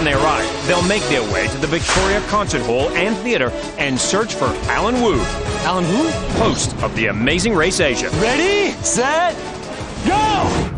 When they arrive, they'll make their way to the Victoria Concert Hall and Theatre and search for Allan Wu, Allan Wu? host of The Amazing Race Asia. Ready, set, go!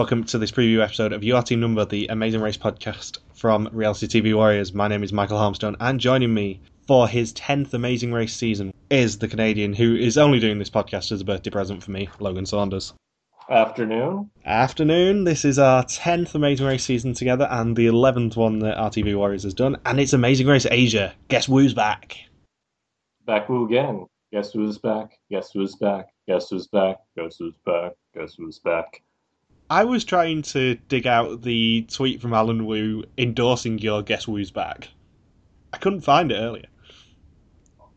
Welcome to this preview episode of Your Team Number, the Amazing Race podcast from Reality TV Warriors. My name is Michael Harmstone, and joining me for his 10th Amazing Race season is the Canadian who is only doing this podcast as a birthday present for me, Logan Saunders. Afternoon. Afternoon, this is our 10th Amazing Race season together and the 11th one that RTV Warriors has done, and it's Amazing Race Asia. Guess who's back? Back who again? Guess who's back? Guess who's back? Guess who's back? Guess who's back? Guess who's back? I was trying to dig out the tweet from Allan Wu endorsing your Guess Who's Back. I couldn't find it earlier.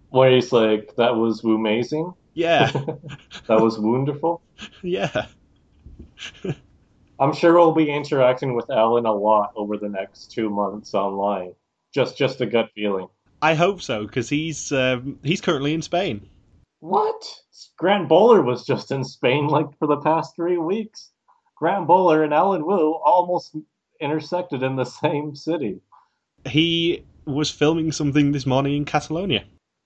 Where he's like, that was Wu amazing. Yeah, That was wonderful. yeah. I'm sure we'll be interacting with Allan a lot over the next two months online. Just, just a gut feeling. I hope so because he's um, he's currently in Spain. What? Grant Bowler was just in Spain like for the past three weeks. Grant Bowler and Allan Wu almost intersected in the same city. He was filming something this morning in Catalonia.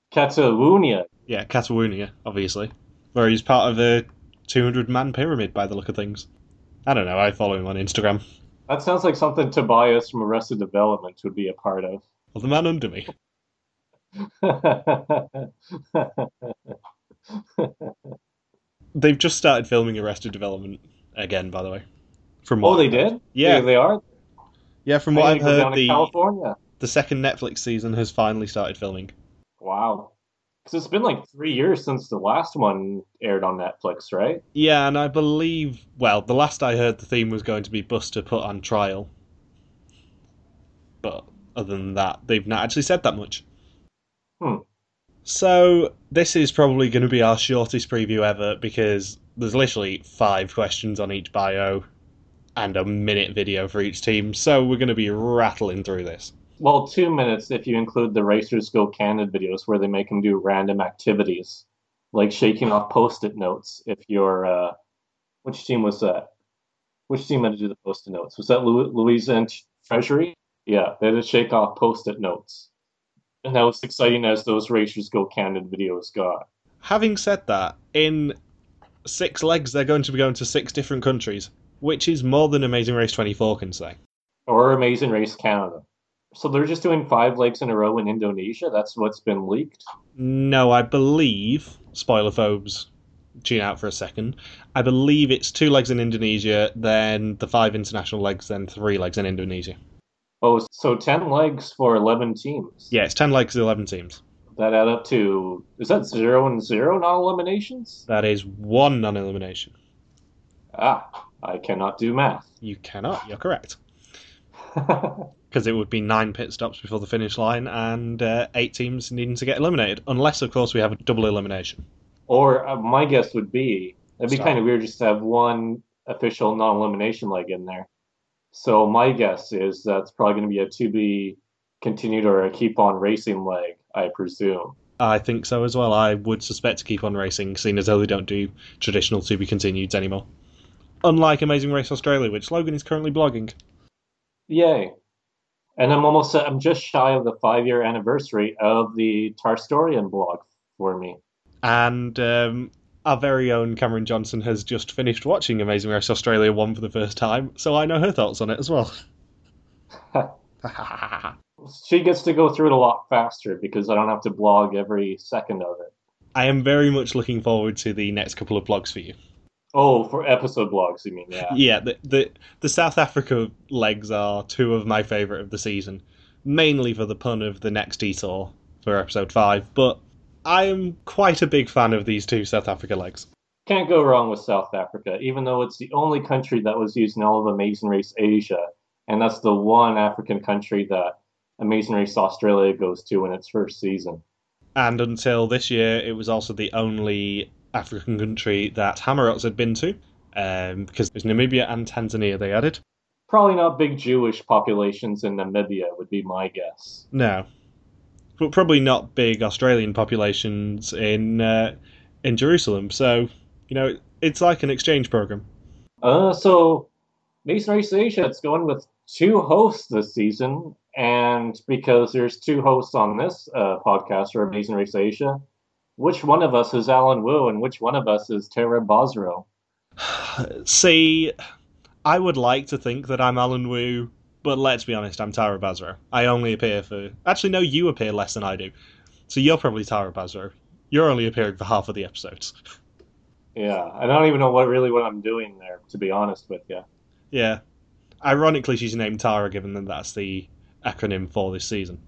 Catalonia. Yeah, Catalonia, obviously, where he's part of a 200 man pyramid by the look of things. I don't know. I follow him on Instagram. That sounds like something Tobias from Arrested Development would be a part of. Well, the man under me. They've just started filming Arrested Development again, by the way. From oh, they did? Yeah. They, they are? Yeah, from what I've to go down heard, the California. the second Netflix season has finally started filming. Wow. Because it's been like three years since the last one aired on Netflix, right? Yeah, and I believe, well, the last I heard, the theme was going to be Buster put on trial. But other than that, they've not actually said that much. Hmm. So, this is probably going to be our shortest preview ever because there's literally five questions on each bio and a minute video for each team, so we're going to be rattling through this. Well, two minutes if you include the Racers Go Candid videos where they make them do random activities, like shaking off post-it notes. If you're, uh, which team was that? Which team had to do the post-it notes? Was that Lu- Louisa and Treasury? Yeah, they had to shake off post-it notes. And that was exciting as those Racers Go Candid videos got. Having said that, in six legs, they're going to be going to six different countries, which is more than Amazing Race 24 can say. Or Amazing Race Canada. So they're just doing five legs in a row in Indonesia? That's what's been leaked? No, I believe, spoiler phobes, tune out for a second. I believe it's two legs in Indonesia, then the five international legs, then three legs in Indonesia. Oh, so 10 legs for 11 teams. Yeah, it's 10 legs, 11 teams. That add up to, is that zero and zero non eliminations? That is one non elimination. Ah, I cannot do math. You cannot, you're correct. Because it would be nine pit stops before the finish line and uh, eight teams needing to get eliminated, unless, of course, we have a double elimination. or uh, my guess would be, it'd be Stop. kind of weird just to have one official non elimination leg in there. So my guess is that's probably going to be a to be continued or a keep on racing leg, I presume. I think so as well. I would suspect to keep on racing, seeing as though they don't do traditional to be continueds anymore. Unlike Amazing Race Australia, which Logan is currently blogging. Yay. And I'm almost, I'm just shy of the five year anniversary of the Tarstorian blog for me. And um, our very own Cameron Johnson has just finished watching Amazing Race Australia 1 for the first time, so I know her thoughts on it as well. She gets to go through it a lot faster because I don't have to blog every second of it. I am very much looking forward to the next couple of blogs for you. Oh, for episode blogs, you mean? Yeah. Yeah, the, the, the South Africa legs are two of my favourite of the season. mainly for the pun of the next detour for episode 5, but I am quite a big fan of these two South Africa legs. Can't go wrong with South Africa, even though it's the only country that was used in all of Amazing Race Asia, and that's the one African country that Amazing Race Australia goes to in its first season. And until this year, it was also the only African country that HaMerotz had been to, um, because there's Namibia and Tanzania they added. Probably not big Jewish populations in Namibia, would be my guess. No, but probably not big Australian populations in uh, in Jerusalem. So you know, it's like an exchange program. Uh, so Amazing Race Asia, it's going with two hosts this season, and because there's two hosts on this uh, podcast for Amazing Race Asia, which one of us is Allan Wu and which one of us is Tara Basro? See, I would like to think that I'm Allan Wu, but let's be honest, I'm Tara Basro. I only appear for. Actually, no, you appear less than I do. So you're probably Tara Basro. You're only appearing for half of the episodes. Yeah, I don't even know what really what I'm doing there, to be honest with you. Yeah. Ironically, she's named Tara, given that that's the acronym for this season.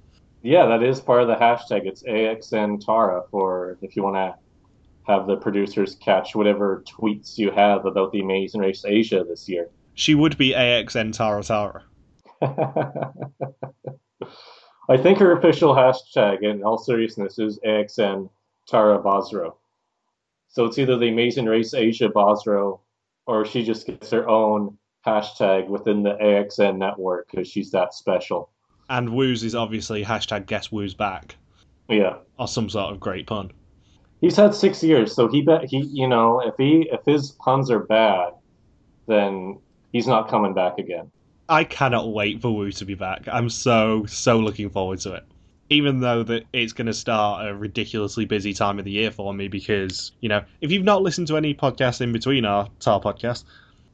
Yeah, that is part of the hashtag. It's AXN Tara for if you want to have the producers catch whatever tweets you have about the Amazing Race Asia this year. She would be AXN Tara Tara. I think her official hashtag, in all seriousness, is AXN Tara Basro. So it's either the Amazing Race Asia Basro, or she just gets her own hashtag within the AXN network because she's that special. And Wu's is obviously hashtag guess Wu's back, Yeah, or some sort of great pun. he's had six years, so he bet he you know if he if his puns are bad, then he's not coming back again. I cannot wait for Wu to be back. I'm so so looking forward to it. Even though that it's going to start a ridiculously busy time of the year for me because you know if you've not listened to any podcasts in between our Tar podcast,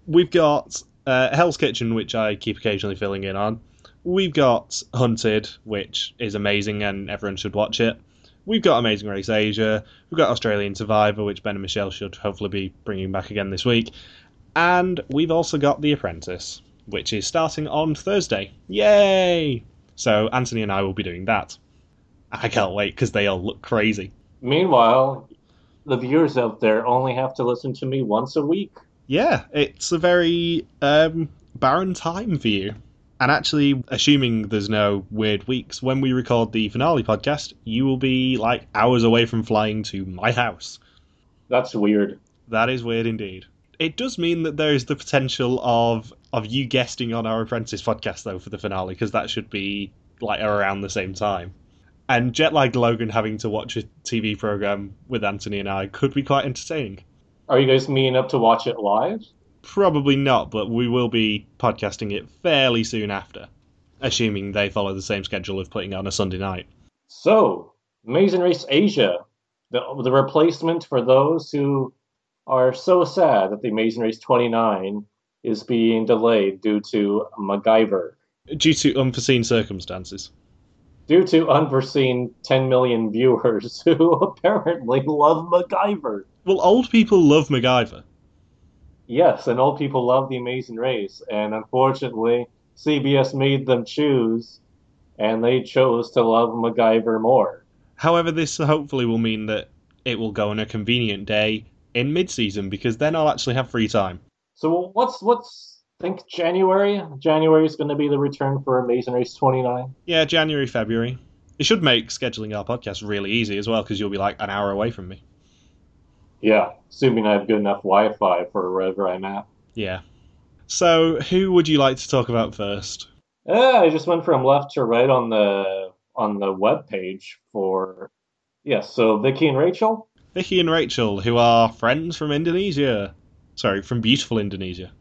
we've got uh, Hell's Kitchen which I keep occasionally filling in on. We've got Hunted which is amazing and everyone should watch it. We've got Amazing Race Asia. We've got Australian Survivor which Ben and Michelle should hopefully be bringing back again this week. And we've also got The Apprentice, which is starting on Thursday. Yay! So Anthony and I will be doing that. I can't wait because they all look crazy. Meanwhile, the viewers out there only have to listen to me once a week. Yeah, it's a very um, barren time for you. And actually, assuming there's no weird weeks, when we record the finale podcast, you will be like hours away from flying to my house. That's weird. That is weird indeed. It does mean that there is the potential of of you guesting on our Apprentice podcast though for the finale because that should be like around the same time. And jet lagged Logan having to watch a TV program with Anthony and I could be quite entertaining. Are you guys meeting up to watch it live? Probably not, but we will be podcasting it fairly soon after, assuming they follow the same schedule of putting on a Sunday night. So, Amazing Race Asia, the, the replacement for those who are so sad that the Amazing Race 29 is being delayed due to MacGyver. Due to unforeseen circumstances. Due to unforeseen 10 million viewers who apparently love MacGyver. Well, old people love MacGyver. Yes, and old people love the Amazing Race, and unfortunately, CBS made them choose, and they chose to love MacGyver more. However, this hopefully will mean that it will go on a convenient day in mid-season because then I'll actually have free time. So what's what's I think January? January is going to be the return for Amazing Race 29. Yeah, January, February. It should make scheduling our podcast really easy as well because you'll be like an hour away from me. Yeah, assuming I have good enough Wi-Fi for wherever I'm at. Yeah. So, who would you like to talk about first? Yeah, I just went from left to right on the on the web page for yes. so Vicky and Rachel. Vicky and Rachel, who are friends from Indonesia. Sorry, from beautiful Indonesia.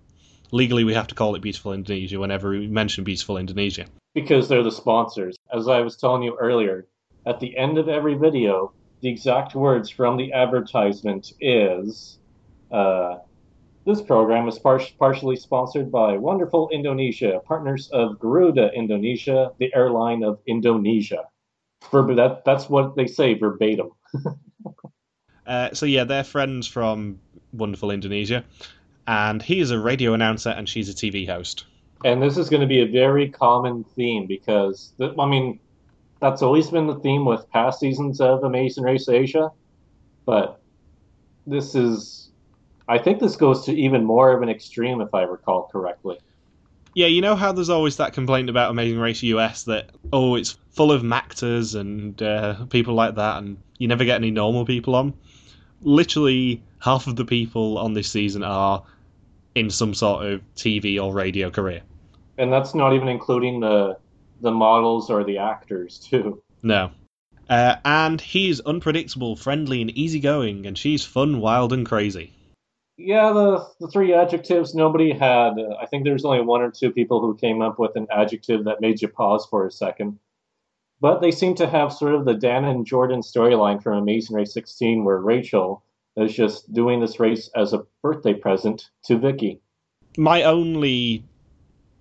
Legally, we have to call it beautiful Indonesia whenever we mention beautiful Indonesia. because they're the sponsors. As I was telling you earlier, at the end of every video, the exact words from the advertisement is uh, This program is par- partially sponsored by Wonderful Indonesia, partners of Garuda Indonesia, the airline of Indonesia. Verb- that, that's what they say verbatim. Uh, so yeah, they're friends from wonderful Indonesia, and he is a radio announcer and she's a TV host. And this is going to be a very common theme because, th- I mean, that's always been the theme with past seasons of Amazing Race Asia. But this is, I think this goes to even more of an extreme, if I recall correctly. Yeah, you know how there's always that complaint about Amazing Race US that oh, it's full of actors and uh, people like that, and you never get any normal people on. Literally, half of the people on this season are in some sort of TV or radio career. And that's not even including the the models or the actors too. No. Uh, and he's unpredictable, friendly, and easygoing, and she's fun, wild, and crazy. Yeah, the the three adjectives nobody had. Uh, I think there's only one or two people who came up with an adjective that made you pause for a second. But they seem to have sort of the Dan and Jordan storyline from Amazing Race 16, where Rachel is just doing this race as a birthday present to Vicky. My only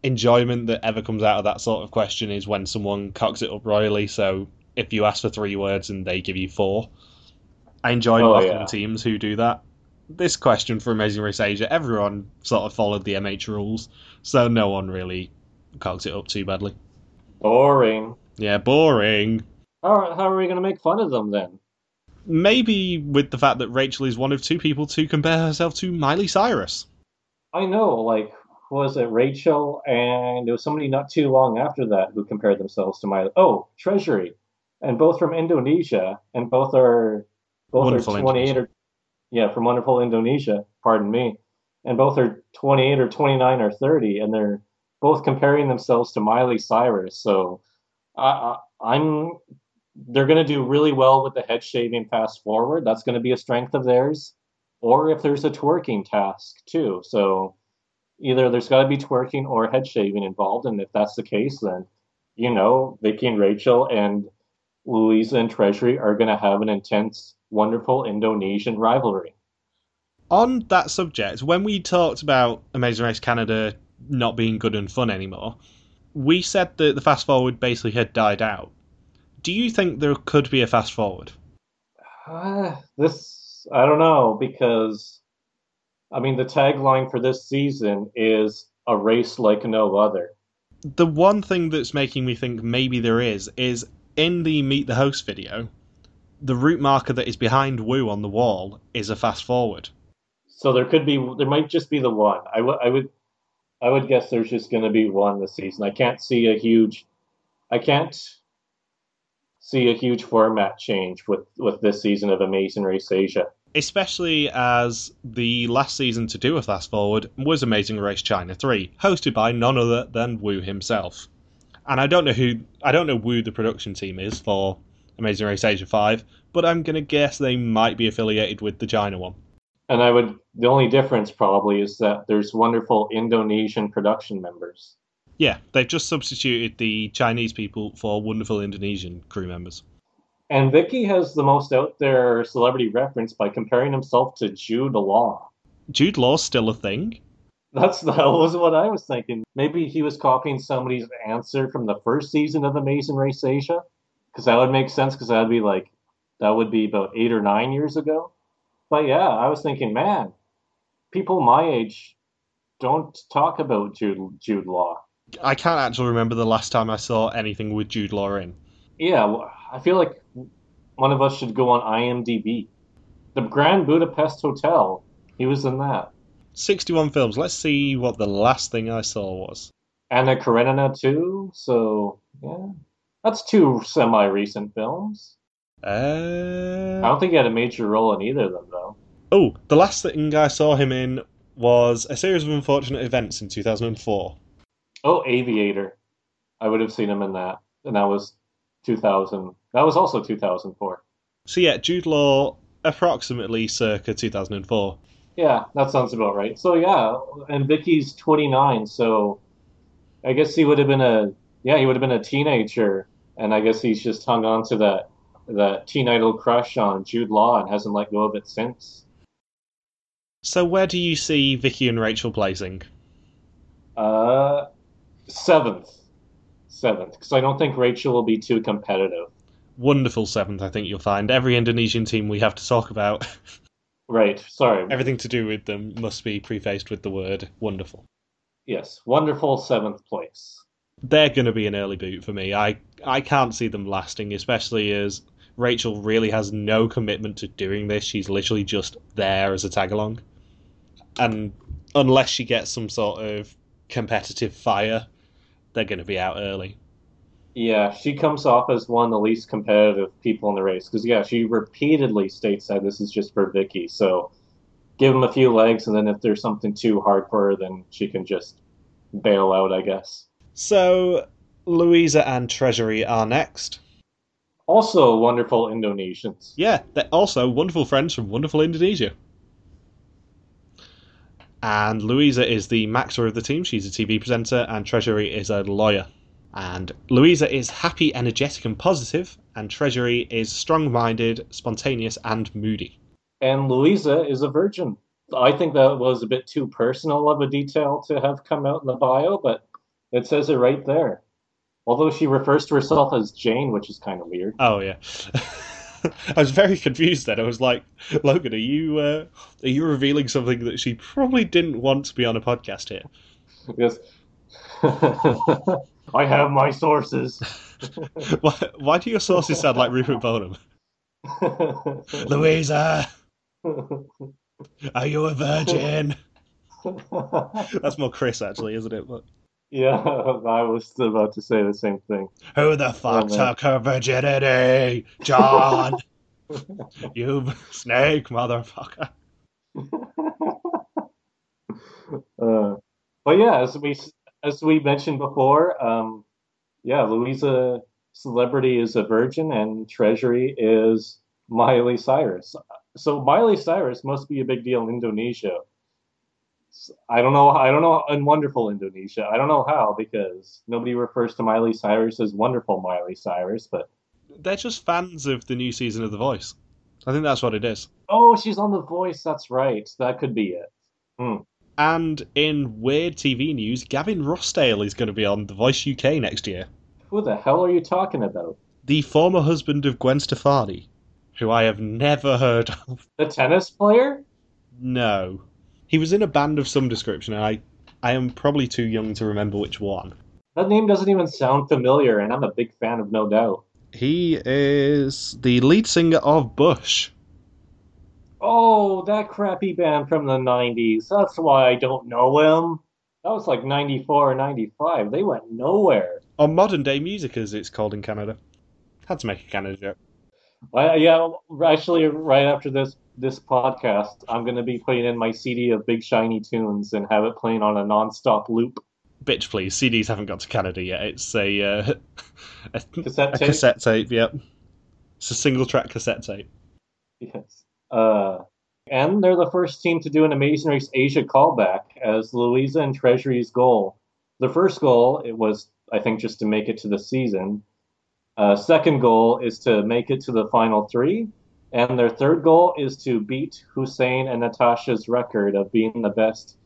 enjoyment that ever comes out of that sort of question is when someone cocks it up royally. So if you ask for three words and they give you four, I enjoy Oh, mocking yeah. teams who do that. This question for Amazing Race Asia, everyone sort of followed the MH rules, so no one really cocks it up too badly. Boring. Yeah, boring. How, how are we going to make fun of them then? Maybe with the fact that Rachel is one of two people to compare herself to Miley Cyrus. I know, like, was it Rachel and there was somebody not too long after that who compared themselves to Miley. Oh, Treasury, and both from Indonesia, and both are both Wonderful are 28 or yeah, from wonderful Indonesia. Pardon me, and both are 28 or 29 or 30, and they're both comparing themselves to Miley Cyrus. So, I, I I'm they're going to do really well with the head shaving fast forward. That's going to be a strength of theirs. Or if there's a twerking task too. So either there's got to be twerking or head shaving involved. And if that's the case, then, you know, Vicky and Rachel and Louisa and Treasury are going to have an intense, wonderful Indonesian rivalry. On that subject, when we talked about Amazing Race Canada not being good and fun anymore, we said that the fast forward basically had died out. Do you think there could be a fast forward? Uh, this, I don't know, because, I mean, the tagline for this season is a race like no other. The one thing that's making me think maybe there is is in the Meet the Host video, the route marker that is behind Wu on the wall is a fast forward. So there could be, there might just be the one. I would, I would, I would guess there's just going to be one this season. I can't see a huge, I can't see a huge format change with with this season of Amazing Race Asia. Especially as the last season to do a fast forward was Amazing Race China 3, hosted by none other than Wu himself. And I don't know who I don't know who the production team is for Amazing Race Asia 5, but I'm gonna guess they might be affiliated with the China one. And I would, the only difference probably is that there's wonderful Indonesian production members. Yeah, they've just substituted the Chinese people for wonderful Indonesian crew members. And Vicky has the most out there celebrity reference by comparing himself to Jude Law. Jude Law's still a thing. That's that was what I was thinking. Maybe he was copying somebody's answer from the first season of Amazing Race Asia, because that would make sense. Because that'd be like that would be about eight or nine years ago. But yeah, I was thinking, man, people my age don't talk about Jude Jude Law. I can't actually remember the last time I saw anything with Jude Law in. Yeah, I feel like one of us should go on IMDb. The Grand Budapest Hotel. He was in that. 61 films. Let's see what the last thing I saw was. Anna Karenina too. So yeah, that's two semi-recent films. I Uh, don't think he had a major role in either of them though. oh, the last thing I saw him in was a series of unfortunate events in 2004. Oh, Aviator. I would have seen him in that, and that was 2000. That was also 2004. So yeah, Jude Law, approximately circa 2004. Yeah, that sounds about right. So yeah, and Vicky's 29, so I guess he would have been a yeah, he would have been a teenager, and I guess he's just hung on to that that teen idol crush on Jude Law and hasn't let go of it since. So where do you see Vicky and Rachel placing? Uh, seventh, seventh, because I don't think Rachel will be too competitive. Wonderful seventh, I think you'll find. Every Indonesian team we have to talk about, Right. Sorry. everything to do with them must be prefaced with the word wonderful. Yes, wonderful seventh place. They're going to be an early boot for me. I I can't see them lasting, especially as Rachel really has no commitment to doing this. She's literally just there as a tag along, and unless she gets some sort of competitive fire, they're going to be out early. Yeah, she comes off as one of the least competitive people in the race because yeah, she repeatedly states that this is just for Vicky. So give him a few legs, and then if there's something too hard for her, then she can just bail out, I guess. So Louisa and Treasury are next. Also, wonderful Indonesians. Yeah, they're also wonderful friends from wonderful Indonesia. And Louisa is the maxer of the team. She's a TV presenter, and Treasury is a lawyer. And Louisa is happy, energetic, and positive, and Treasury is strong minded, spontaneous, and moody. And Louisa is a virgin. I think that was a bit too personal of a detail to have come out in the bio, but it says it right there. Although she refers to herself as Jane, which is kind of weird. Oh, yeah. I was very confused then. I was like, Logan, are you uh, are you revealing something that she probably didn't want to be on a podcast here? Yes. I have my sources. why, why do your sources sound like Rupert Boneham? Louisa, are you a virgin? That's more Chris, actually, isn't it? But yeah, I was about to say the same thing. who the fuck man. took her virginity? John, you snake motherfucker. Uh, but yeah, as we as we mentioned before, um, yeah, Louisa Celebrity is a virgin and Treasury is Miley Cyrus. So Miley Cyrus must be a big deal in Indonesia. I don't know. I don't know in wonderful Indonesia. I don't know how because nobody refers to Miley Cyrus as wonderful Miley Cyrus. But They're just fans of the new season of The Voice. I think that's what it is. oh, she's on The Voice. That's right. That could be it. Hmm. And in weird TV news, Gavin Rossdale is going to be on The Voice UK next year. Who the hell are you talking about? The former husband of Gwen Stefani, who I have never heard of. The tennis player? No. He was in a band of some description, and I, I am probably too young to remember which one. That name doesn't even sound familiar, and I'm a big fan of No Doubt. He is the lead singer of Bush. Oh, that crappy band from the 90s. That's why I don't know him. That was like 94 or 95. They went nowhere. Or Modern Day Music, as it's called in Canada. Had to make a Canada joke. I, yeah, actually, right after this this podcast, I'm going to be putting in my CD of Big Shiny Tunes and have it playing on a non-stop loop. Bitch, please. CDs haven't got to Canada yet. It's a, uh, a, Cassette a tape? cassette tape, yep. It's a single track cassette tape. Yes. Uh, and they're the first team to do an Amazing Race Asia callback as Louisa and Treasury's goal. The first goal, it was, I think, just to make it to the season. Uh, second goal is to make it to the final three. And their third goal is to beat Hussein and Natasha's record of being the best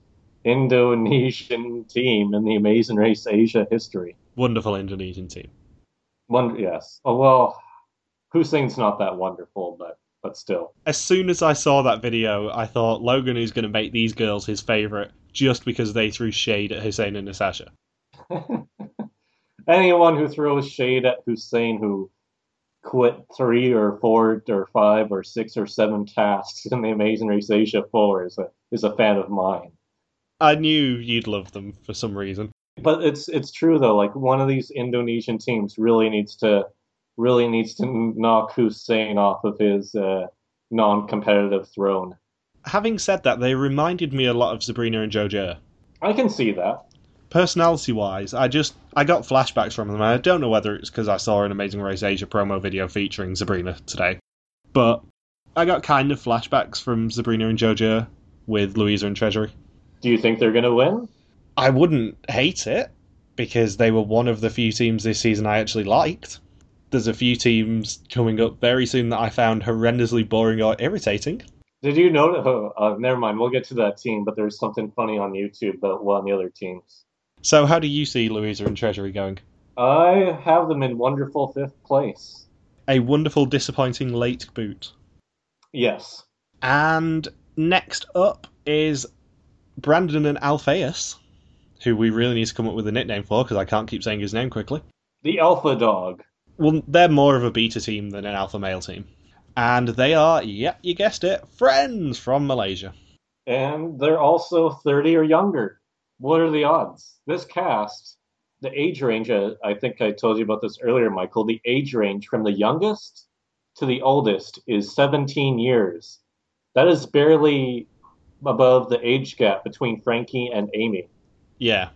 Indonesian team in the Amazing Race Asia history. Wonderful Indonesian team. One, yes. Oh, well, Hussein's not that wonderful, but but still. As soon as I saw that video, I thought Logan is going to make these girls his favourite just because they threw shade at Hussein and Natasha. Anyone who throws shade at Hussein who quit three or four or five or six or seven tasks in the Amazing Race Asia 4 is a, is a fan of mine. I knew you'd love them for some reason. But it's it's true though. Like one of these Indonesian teams really needs to really needs to knock Hussein off of his uh, non-competitive throne. Having said that, they reminded me a lot of Sabrina and JoJo. I can see that. Personality wise, I just I got flashbacks from them. and I don't know whether it's because I saw an Amazing Race Asia promo video featuring Sabrina today, but I got kind of flashbacks from Sabrina and JoJo with Louisa and Treasury. Do you think they're gonna win? I wouldn't hate it because they were one of the few teams this season I actually liked. There's a few teams coming up very soon that I found horrendously boring or irritating. Did you know? Oh, uh, never mind. We'll get to that team. But there's something funny on YouTube about one of the other teams. So, how do you see Louisa and Treasury going? I have them in wonderful fifth place. A wonderful, disappointing late boot. Yes. And next up is Brandon and Alphaeus. who we really need to come up with a nickname for because I can't keep saying his name quickly. The Alpha Dog. Well, they're more of a beta team than an alpha male team. And they are, yeah, you guessed it, friends from Malaysia. And they're also 30 or younger. What are the odds? This cast, the age range, uh, I think I told you about this earlier, Michael, the age range from the youngest to the oldest is 17 years. That is barely above the age gap between Frankie and Amy. Yeah.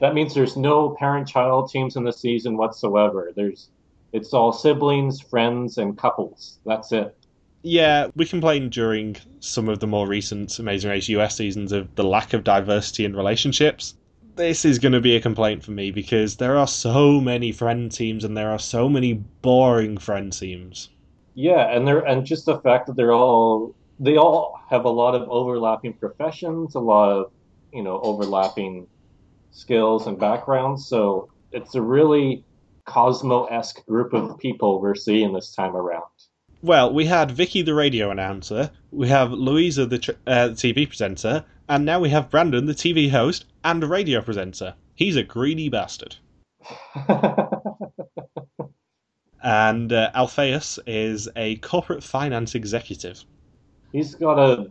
That means there's no parent-child teams in the season whatsoever. There's it's all siblings, friends, and couples. That's it. Yeah, we complained during some of the more recent Amazing Race US seasons of the lack of diversity in relationships. This is going to be a complaint for me because there are so many friend teams and there are so many boring friend teams. Yeah, and they're and just the fact that they're all they all have a lot of overlapping professions, a lot of you know overlapping skills and backgrounds. So it's a really Cosmo esque group of people we're seeing this time around. Well, we had Vicky the radio announcer, we have Louisa the, tr- uh, TV presenter, and now we have Brandon the TV host and radio presenter. He's a greedy bastard. and uh, Alphaeus is a corporate finance executive. He's got a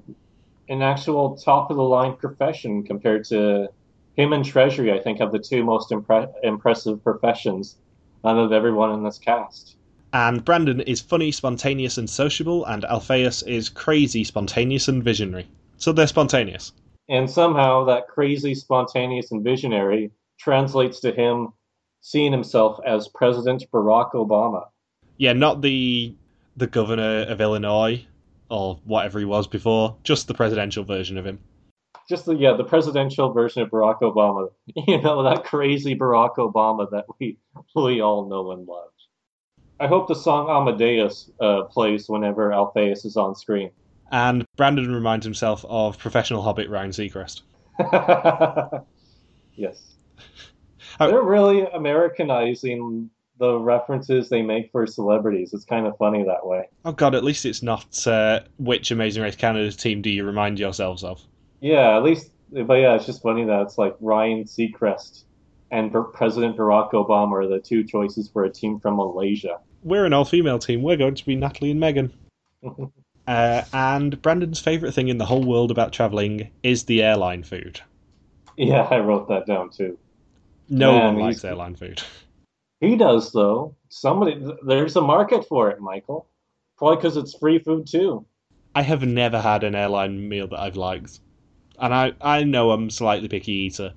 an actual top of the line profession compared to him and Treasury. I think have the two most impre- impressive professions out of everyone in this cast. And Brandon is funny, spontaneous, and sociable, and Alphaeus is crazy, spontaneous, and visionary. So they're spontaneous. And somehow that crazy, spontaneous, and visionary translates to him seeing himself as President Barack Obama. Yeah, not the the governor of Illinois or whatever he was before, just the presidential version of him. Just the yeah, the presidential version of Barack Obama. You know, that crazy Barack Obama that we we all know and love. I hope the song Amadeus uh, plays whenever Alphaeus is on screen. And Brandon reminds himself of professional hobbit Ryan Seacrest. yes. Oh. They're really Americanizing the references they make for celebrities. It's kind of funny that way. Oh god, at least it's not uh, which Amazing Race Canada team do you remind yourselves of? Yeah, at least, but yeah, it's just funny that it's like Ryan Seacrest and President Barack Obama are the two choices for a team from Malaysia. We're an all-female team. We're going to be Natalie and Megan. uh, and Brandon's favourite thing in the whole world about travelling is the airline food. Yeah, I wrote that down too. No Man, one likes airline food. He does though. Somebody, there's a market for it, Michael. Probably because it's free food too. I have never had an airline meal that I've liked. And I, I know I'm slightly picky eater,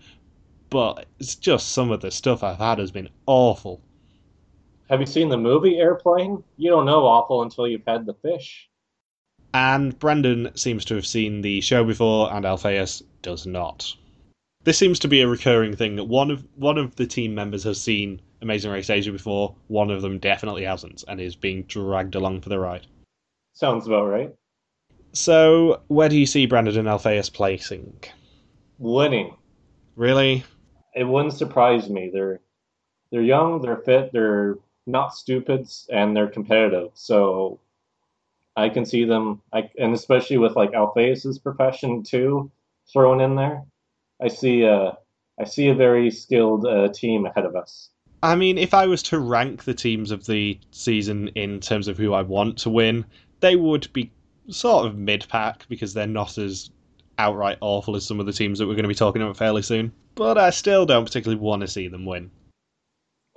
but it's just some of the stuff I've had has been awful. Have you seen the movie Airplane? You don't know awful until you've had the fish. And Brandon seems to have seen the show before, and Alpheus does not. This seems to be a recurring thing that one of one of the team members has seen Amazing Race Asia before, one of them definitely hasn't, and is being dragged along for the ride. Sounds about right. So, where do you see Brandon and Alphaeus placing? Winning. Really? It wouldn't surprise me. They're they're young, they're fit, they're not stupid, and they're competitive. So I can see them, I, and especially with like Alphaeus's profession too thrown in there. I see a I see a very skilled uh, team ahead of us. I mean, if I was to rank the teams of the season in terms of who I want to win, they would be sort of mid pack because they're not as outright awful as some of the teams that we're going to be talking about fairly soon. But I still don't particularly want to see them win.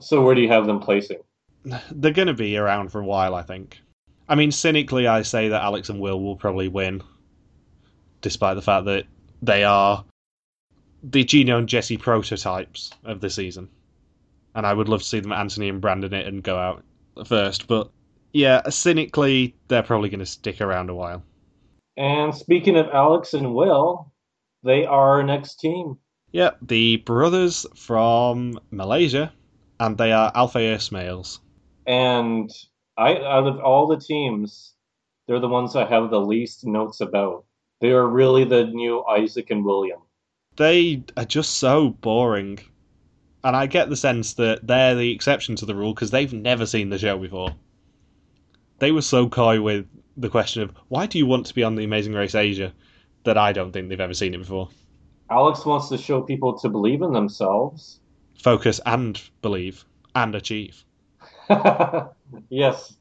So where do you have them placing? They're going to be around for a while, I think. I mean, cynically, I say that Alex and Will will probably win, despite the fact that they are the Gino and Jesse prototypes of the season. And I would love to see them Anthony and Brandon it and go out first. But yeah, cynically, they're probably going to stick around a while. And speaking of Alex and Will, they are our next team. Yeah, the brothers from Malaysia, and they are Alphaeus males. And I, out of all the teams, they're the ones I have the least notes about. They are really the new Isaac and William. They are just so boring. And I get the sense that they're the exception to the rule because they've never seen the show before. They were so coy with the question of why do you want to be on the Amazing Race Asia that I don't think they've ever seen it before. Alex wants to show people to believe in themselves. Focus and believe and achieve. yes,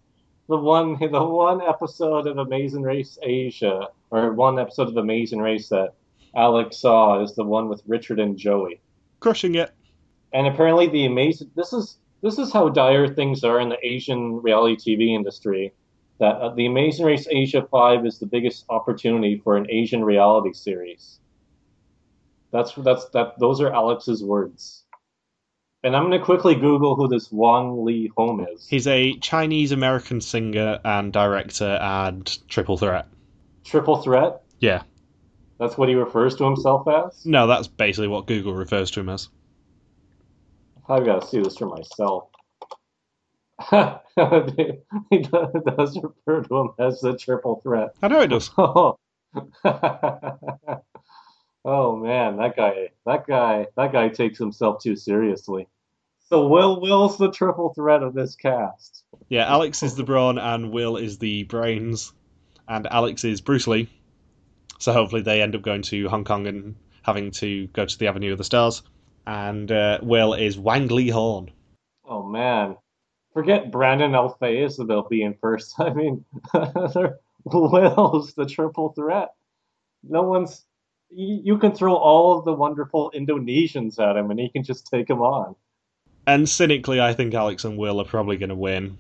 the one the one episode of Amazing Race Asia, or one episode of Amazing Race that Alex saw is the one with Richard and Joey. Crushing it. And apparently, the amazing this is this is how dire things are in the Asian reality TV industry. That uh, the Amazing Race Asia Five is the biggest opportunity for an Asian reality series. That's that's that. Those are Alex's words. And I'm going to quickly Google who this Wang Leehom is. He's a Chinese American singer and director and triple threat. Triple threat? Yeah. That's what he refers to himself as? No, that's basically what Google refers to him as. I've got to see this for myself. he does refer to him as the triple threat. I know it does. Oh man, that guy, that guy, that guy takes himself too seriously. So Will Will's the triple threat of this cast. Yeah, Alex is the brawn and Will is the brains, and Alex is Bruce Lee. So hopefully they end up going to Hong Kong and having to go to the Avenue of the Stars. And uh, Will is Wang Leehom. Oh man, forget Brandon Alpheus about being first. I mean, Will's the triple threat. No one's you can throw all of the wonderful Indonesians at him and he can just take them on. And cynically, I think Alex and Will are probably going to win.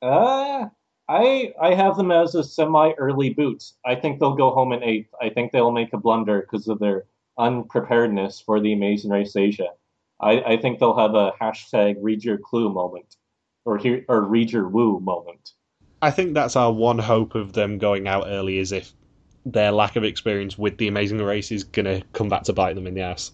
Uh, I I have them as a semi-early boot. I think they'll go home in eighth. I think they'll make a blunder because of their unpreparedness for the Amazing Race Asia. I, I think they'll have a hashtag read your clue moment or or read your woo moment. I think that's our one hope of them going out early is if their lack of experience with the Amazing Race is going to come back to bite them in the ass.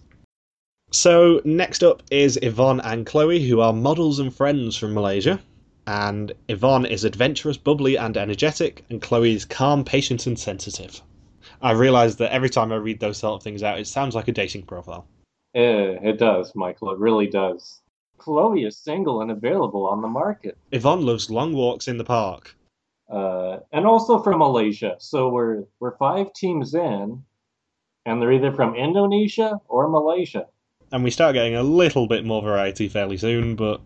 So, next up is Yvonne and Chloe, who are models and friends from Malaysia. And Yvonne is adventurous, bubbly, and energetic, and Chloe is calm, patient, and sensitive. I realise that every time I read those sort of things out, it sounds like a dating profile. Yeah, it does, Michael. It really does. Chloe is single and available on the market. Yvonne loves long walks in the park. Uh, and also from Malaysia. So we're we're five teams in, and they're either from Indonesia or Malaysia. And we start getting a little bit more variety fairly soon, but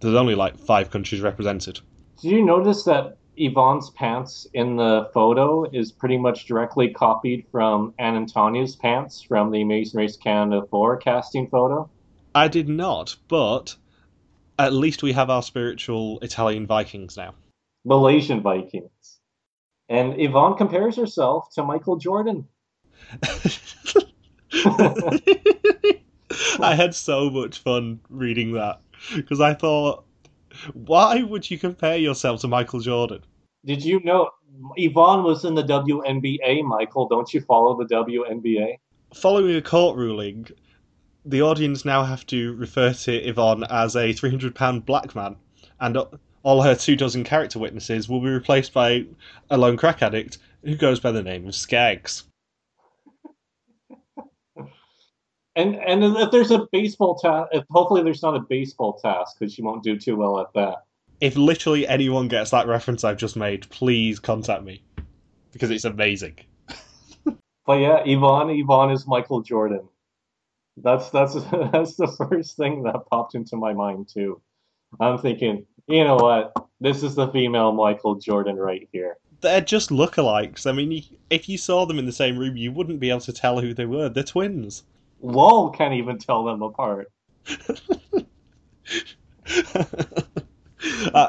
there's only like five countries represented. Did you notice that Yvonne's pants in the photo is pretty much directly copied from Anne Tanya's pants from the Amazing Race Canada 4 casting photo? I did not, but at least we have our spiritual Italian Vikings now. Malaysian Vikings. And Yvonne compares herself to Michael Jordan. I had so much fun reading that because I thought, why would you compare yourself to Michael Jordan? Did you know Yvonne was in the WNBA, Michael? Don't you follow the WNBA? Following a court ruling, the audience now have to refer to Yvonne as a 300 pound black man. And all her two dozen character witnesses will be replaced by a lone crack addict who goes by the name of Skaggs. and and if there's a baseball task, hopefully there's not a baseball task because she won't do too well at that. If literally anyone gets that reference I've just made, please contact me because it's amazing. but yeah, Yvonne, Yvonne is Michael Jordan. That's that's that's the first thing that popped into my mind too. I'm thinking, you know what? This is the female Michael Jordan right here. They're just lookalikes. I mean, if you saw them in the same room, you wouldn't be able to tell who they were. They're twins. Lol can't even tell them apart. uh,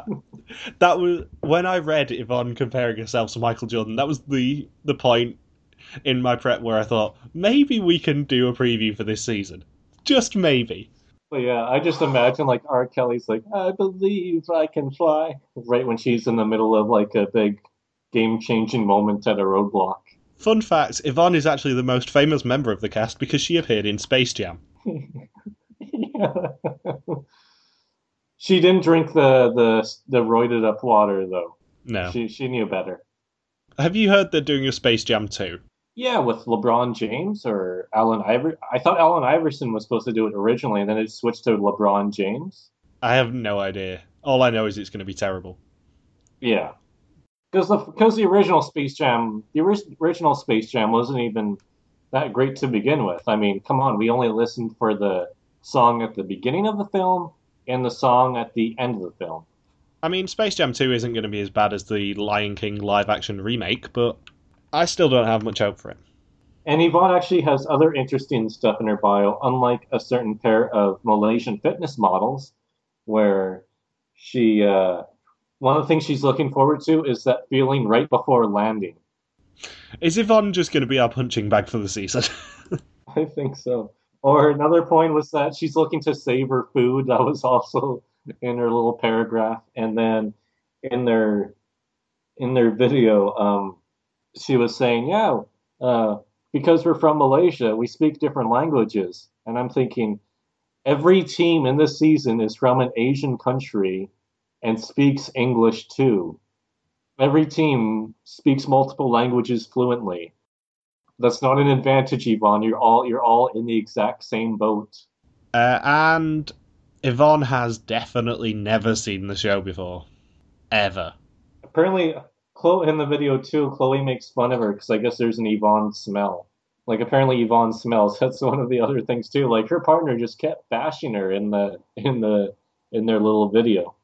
that was when I read Yvonne comparing herself to Michael Jordan. That was the the point in my prep where I thought maybe we can do a preview for this season, just maybe. But yeah, I just imagine like R. Kelly's like, I believe I can fly, right when she's in the middle of like a big game changing moment at a roadblock. Fun fact Yvonne is actually the most famous member of the cast because she appeared in Space Jam. yeah. she didn't drink the, the the roided up water though. No. She she knew better. Have you heard they're doing a Space Jam too? Yeah, with LeBron James or Allen Iver. I thought Allen Iverson was supposed to do it originally, and then it switched to LeBron James. I have no idea. All I know is it's going to be terrible. Yeah, because the because the original Space Jam, the original Space Jam wasn't even that great to begin with. I mean, come on, we only listened for the song at the beginning of the film and the song at the end of the film. I mean, Space Jam 2 isn't going to be as bad as the Lion King live action remake, but I still don't have much hope for it. And Yvonne actually has other interesting stuff in her bio, unlike a certain pair of Malaysian fitness models, where she, uh, one of the things she's looking forward to is that feeling right before landing. Is Yvonne just going to be our punching bag for the season? I think so. Or another point was that she's looking to save her food. That was also in her little paragraph. And then in their in their video, um, she was saying, "Yeah, uh, because we're from Malaysia, we speak different languages." And I'm thinking, every team in this season is from an Asian country and speaks English too. Every team speaks multiple languages fluently. That's not an advantage, Yvonne. You're all you're all in the exact same boat. Uh, and Yvonne has definitely never seen the show before, ever. Apparently, Chloe in the video too. Chloe makes fun of her because I guess there's an Yvonne smell. Like apparently Yvonne smells. That's one of the other things too. Like her partner just kept bashing her in the in the in their little video.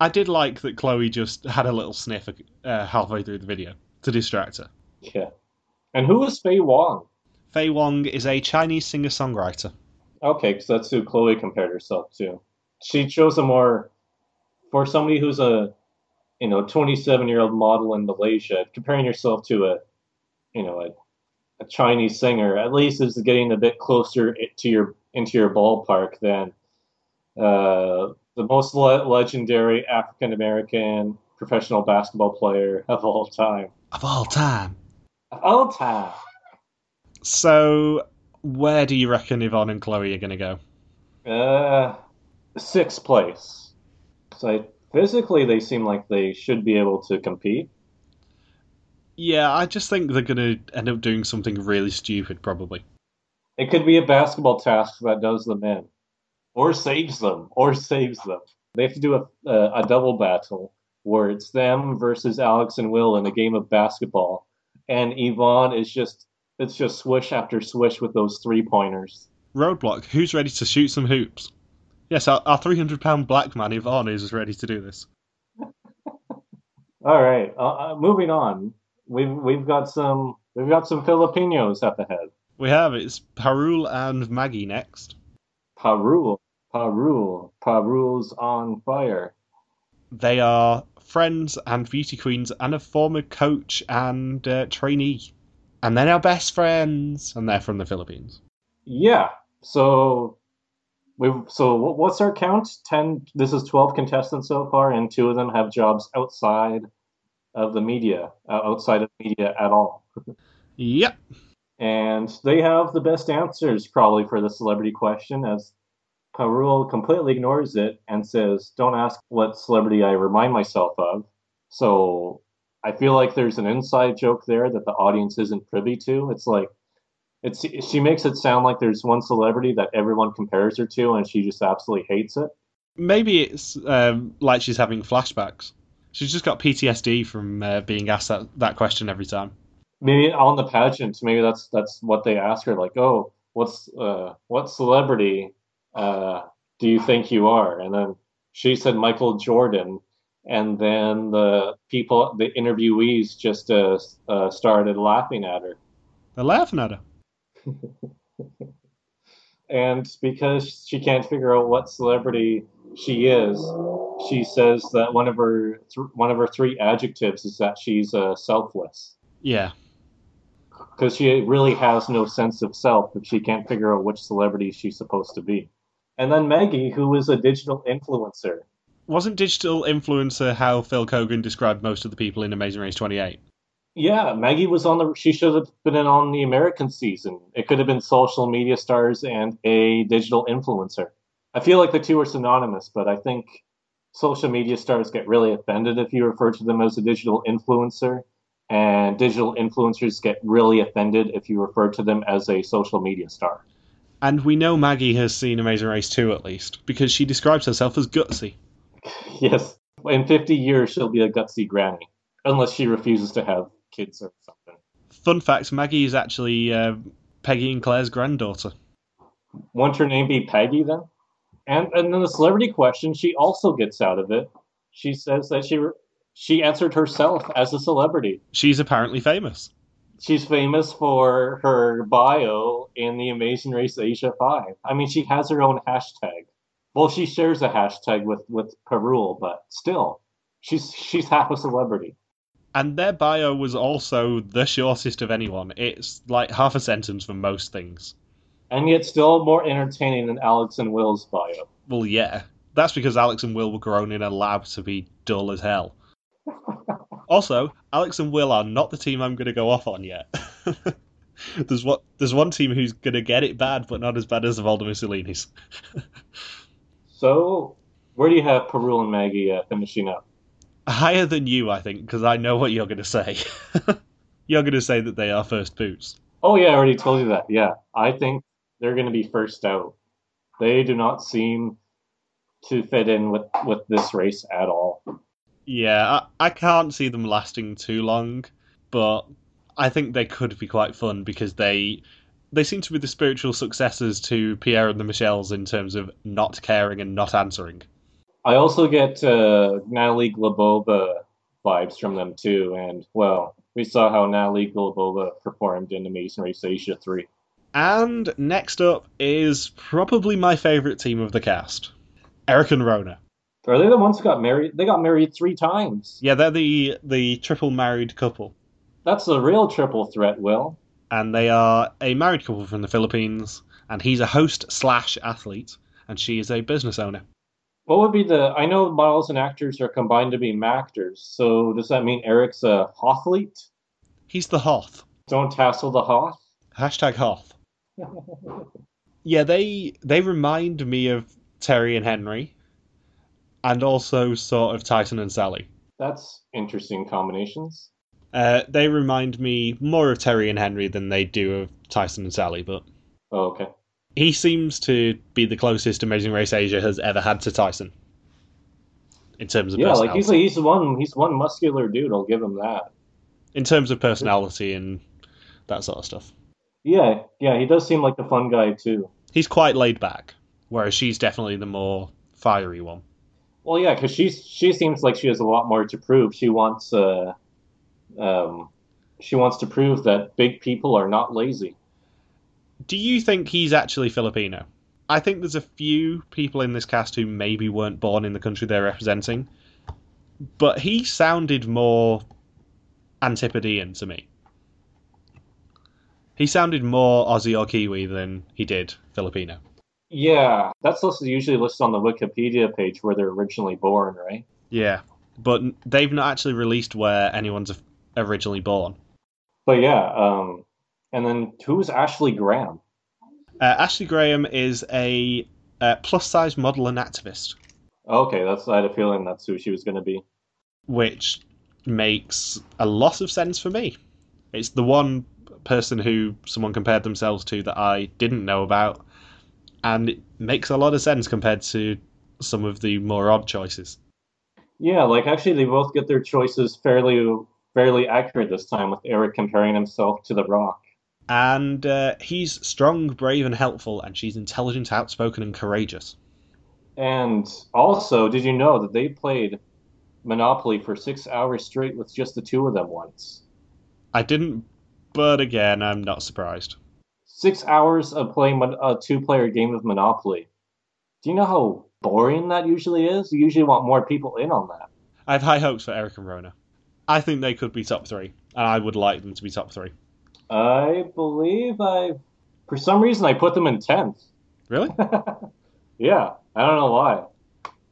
I did like that Chloe just had a little sniff uh, halfway through the video to distract her. Yeah. And who is Faye Wong? Faye Wong is a Chinese singer songwriter. Okay, because that's who Chloe compared herself to. She chose a more for somebody who's a you know 27 year old model in Malaysia. Comparing yourself to a you know a, a Chinese singer at least is getting a bit closer to your into your ballpark than uh, the most le- legendary African American professional basketball player of all time. Of all time. All time. So, where do you reckon Yvonne and Chloe are going to go? Uh, sixth place. So physically, they seem like they should be able to compete. Yeah, I just think they're going to end up doing something really stupid, probably. It could be a basketball task that does them in, or saves them, or saves them. They have to do a, a, a double battle where it's them versus Alex and Will in a game of basketball, and Yvonne is just it's just swish after swish with those three pointers. Roadblock, who's ready to shoot some hoops? Yes, our, our 300 pound black man Yvonne is ready to do this. All right, uh, uh, moving on. We've we've got some we've got some Filipinos at the head. We have it's Parul and Maggie next. Parul, Parul, Parul's on fire. They are friends and beauty queens and a former coach and uh, trainee. And they're now best friends, and they're from the Philippines. Yeah. So we so what's our count? Ten. This is twelve contestants so far, and two of them have jobs outside of the media, uh, outside of media at all. yep. And they have the best answers probably for the celebrity question, as Parul completely ignores it and says, "Don't ask what celebrity I remind myself of." So I feel like there's an inside joke there that the audience isn't privy to. It's like it's she makes it sound like there's one celebrity that everyone compares her to, and she just absolutely hates it. Maybe it's um, like she's having flashbacks. She's just got PTSD from uh, being asked that, that question every time. Maybe on the pageant, maybe that's that's what they ask her. Like, oh, what's uh, what celebrity uh, do you think you are? And then she said Michael Jordan, and then the people, the interviewees, just uh, uh, started laughing at her. They're laughing at her. and because she can't figure out what celebrity she is, she says that one of her th- one of her three adjectives is that she's uh, selfless. Yeah. Because she really has no sense of self if she can't figure out which celebrity she's supposed to be. And then Maggie, who is a digital influencer. Wasn't digital influencer how Phil Keoghan described most of the people in Amazing Race 28? Yeah, Maggie was on the. She should have been on the American season. It could have been social media stars and a digital influencer. I feel like the two are synonymous, but I think social media stars get really offended if you refer to them as a digital influencer, and digital influencers get really offended if you refer to them as a social media star. And we know Maggie has seen Amazing Race 2 at least, because she describes herself as gutsy. Yes. In 50 years, she'll be a gutsy granny, unless she refuses to have kids or something. Fun fact Maggie is actually uh, Peggy and Claire's granddaughter. Won't her name be Peggy then? And and then the celebrity question she also gets out of it. She says that she she answered herself as a celebrity. She's apparently famous. She's famous for her bio in the Amazing Race Asia 5. I mean, she has her own hashtag. Well, she shares a hashtag with with Parul, but still, she's she's half a celebrity. And their bio was also the shortest of anyone. It's like half a sentence for most things. And yet, still more entertaining than Alex and Will's bio. Well, yeah. That's because Alex and Will were grown in a lab to be dull as hell. also, Alex and Will are not the team I'm going to go off on yet. there's what there's one team who's going to get it bad, but not as bad as the Valdo Mussolini's. so, where do you have Parul and Maggie uh, finishing up? Higher than you, I think, because I know what you're going to say. you're going to say that they are first boots. Oh yeah, I already told you that. Yeah, I think they're going to be first out. They do not seem to fit in with with this race at all. Yeah, I, I can't see them lasting too long, but I think they could be quite fun because they they seem to be the spiritual successors to Pierre and the Michelles in terms of not caring and not answering. I also get uh, Natalie vibes from them too, and well, we saw how Natalie Glebova performed in Amazing Race Asia 3. And next up is probably my favourite team of the cast Eric and Rona. Are they the ones who got married? They got married three times. Yeah, they're the, the triple married couple. That's a real triple threat, Will. And they are a married couple from the Philippines, and he's a host slash athlete, and she is a business owner. What would be the? I know models and actors are combined to be mactors. So does that mean Eric's a hothlete? He's the Hoth. Don't tassel the Hoth. Hashtag Hoth. yeah, they they remind me of Terry and Henry, and also sort of Tyson and Sally. That's interesting combinations. Uh, they remind me more of Terry and Henry than they do of Tyson and Sally, but. Oh, okay. He seems to be the closest Amazing Race Asia has ever had to Tyson. In terms of yeah, like he's he's one he's one muscular dude. I'll give him that. In terms of personality and that sort of stuff. Yeah, yeah, he does seem like the fun guy too. He's quite laid back, whereas she's definitely the more fiery one. Well, yeah, because she she seems like she has a lot more to prove. She wants uh, um, she wants to prove that big people are not lazy. Do you think he's actually Filipino? I think there's a few people in this cast who maybe weren't born in the country they're representing, but he sounded more Antipodean to me. He sounded more Aussie or Kiwi than he did Filipino. Yeah, that's listed, usually listed on the Wikipedia page where they're originally born, right? Yeah, but they've not actually released where anyone's originally born. But yeah, um, and then who's Ashley Graham? Uh, Ashley Graham is a uh, plus size model and activist. Okay, that's I had a feeling that's who she was going to be. Which makes a lot of sense for me. It's the one person who someone compared themselves to that I didn't know about, and it makes a lot of sense compared to some of the more odd choices. Yeah, like actually, they both get their choices fairly fairly accurate this time, with Eric comparing himself to The Rock. And uh, he's strong, brave, and helpful, and she's intelligent, outspoken, and courageous. And also, did you know that they played Monopoly for six hours straight with just the two of them once? I didn't, but again, I'm not surprised. Six hours of playing a two player game of Monopoly. Do you know how boring that usually is? You usually want more people in on that. I have high hopes for Eric and Rona. I think they could be top three, and I would like them to be top three. I believe I, for some reason, I put them in tenth. Really? yeah, I don't know why.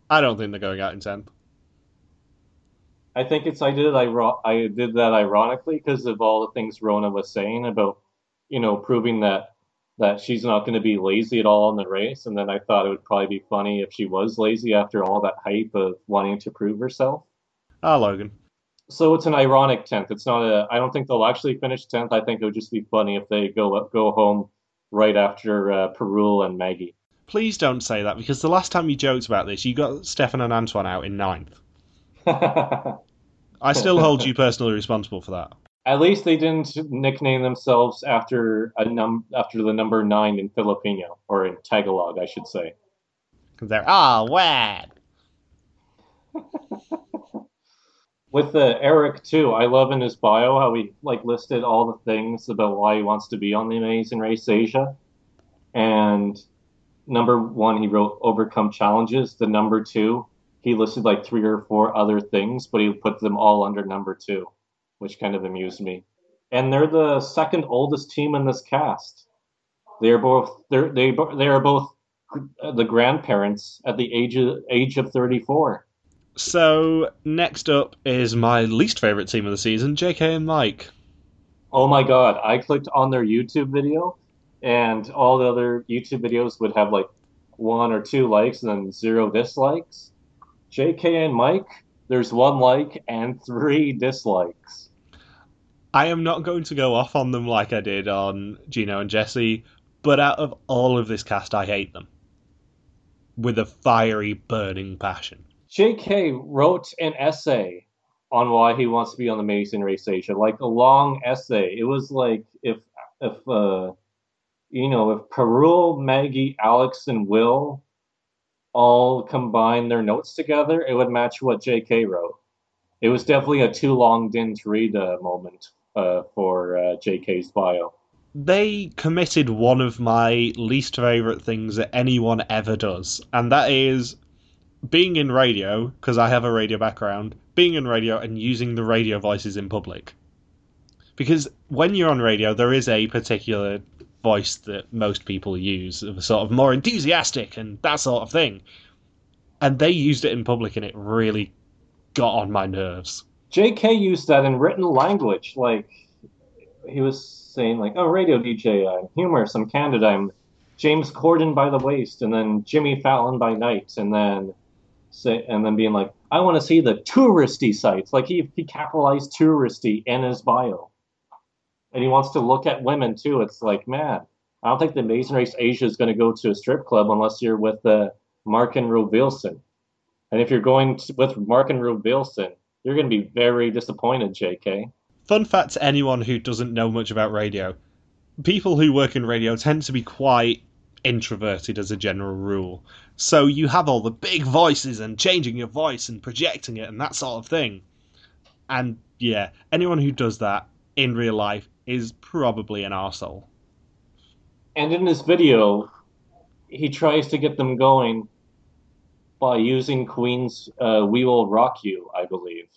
I don't think they're going out in tenth. I think it's I did it I, I did that ironically because of all the things Rona was saying about you know proving that that she's not going to be lazy at all in the race, and then I thought it would probably be funny if she was lazy after all that hype of wanting to prove herself. Ah, Logan. So it's an ironic tenth. It's not a. I don't think they'll actually finish tenth. I think it would just be funny if they go go home right after uh, Parul and Maggie. Please don't say that because the last time you joked about this, you got Stefan and Antoine out in ninth. I still hold you personally responsible for that. At least they didn't nickname themselves after a num after the number nine in Filipino or in Tagalog, I should say. Because they're ah wad. With the Eric too, I love in his bio how he like listed all the things about why he wants to be on the Amazing Race Asia. And number one, he wrote overcome challenges. The number two, he listed like three or four other things, but he put them all under number two, which kind of amused me. And they're the second oldest team in this cast. They are both they're, they they are both the grandparents at the age of age of 34. So next up is my least favorite team of the season, JK and Mike. Oh my god, I clicked on their YouTube video and all the other YouTube videos would have like one or two likes and then zero dislikes. JK and Mike, there's one like and three dislikes. I am not going to go off on them like I did on Gino and Jesse, but out of all of this cast, I hate them. With a fiery, burning passion. JK wrote an essay on why he wants to be on the Amazing Race Asia, like a long essay. It was like if if uh, you know if Parul, Maggie, Alex, and Will all combine their notes together, it would match what JK wrote. It was definitely a too long didn't read uh, moment uh, for uh, JK's bio. They committed one of my least favourite things that anyone ever does, and that is being in radio, because I have a radio background, being in radio and using the radio voices in public. Because when you're on radio, there is a particular voice that most people use, of a sort of more enthusiastic and that sort of thing. And they used it in public, and it really got on my nerves. JK used that in written language, like he was saying, like, "Oh, radio DJ, I'm humorous, I'm candid, I'm James Corden by the waist, and then Jimmy Fallon by night, and then say, and then being like, I want to see the touristy sites. Like he he capitalized touristy in his bio, and he wants to look at women too. It's like, man, I don't think the Amazing Race Asia is going to go to a strip club unless you're with the uh, Mark and Rube Wilson. And if you're going to, with Mark and Rube Wilson, you're going to be very disappointed, JK. Fun fact to anyone who doesn't know much about radio people who work in radio tend to be quite introverted as a general rule. So you have all the big voices and changing your voice and projecting it and that sort of thing. And yeah, anyone who does that in real life is probably an arsehole. And in this video, he tries to get them going by using Queen's uh, We Will Rock You, I believe.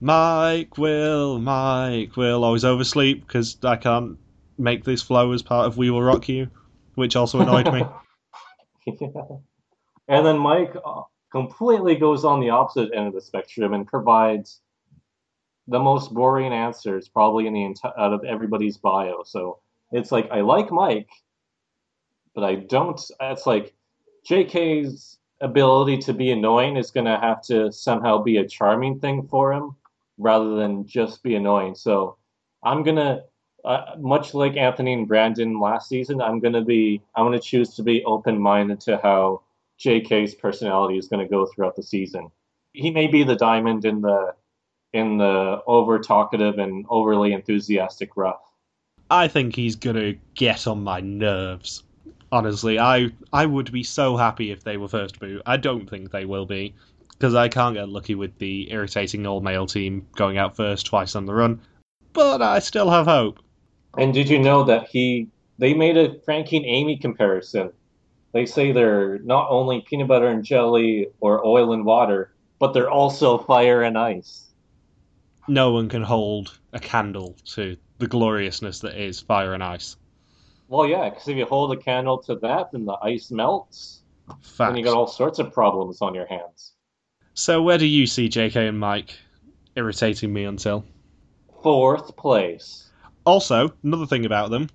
Mike will, Mike will always oversleep because I can't make this flow as part of We Will Rock You which also annoyed me. yeah. And then Mike uh, completely goes on the opposite end of the spectrum and provides the most boring answers probably in the entire out of everybody's bio. So it's like I like Mike, but I don't. It's like J.K.'s ability to be annoying is going to have to somehow be a charming thing for him rather than just be annoying. So I'm gonna uh, much like Anthony and Brandon last season, I'm gonna be I'm gonna choose to be open minded to how J.K.'s personality is gonna go throughout the season. He may be the diamond in the in the over talkative and overly enthusiastic rough. I think he's gonna get on my nerves. Honestly, I I would be so happy if they were first boot. I don't think they will be because I can't get lucky with the irritating all male team going out first twice on the run. But I still have hope. And did you know that he they made a Frankie and Amy comparison? They say they're not only peanut butter and jelly or oil and water, but they're also fire and ice. No one can hold a candle to the gloriousness that is fire and ice. Well, yeah, because if you hold a candle to that, then the ice melts. Fact. And you got all sorts of problems on your hands. So, where do you see JK and Mike irritating me until? Fourth place. Also, another thing about them,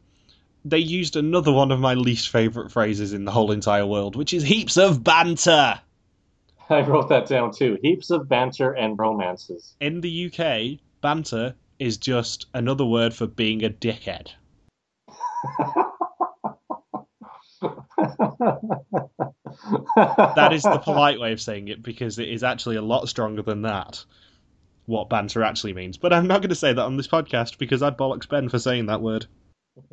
they used another one of my least favourite phrases in the whole entire world, which is heaps of banter. I wrote that down too. Heaps of banter and romances. In the UK, banter is just another word for being a dickhead. That is the polite way of saying it because it is actually a lot stronger than that. what banter actually means. But I'm not going to say that on this podcast because I bollocks Ben for saying that word.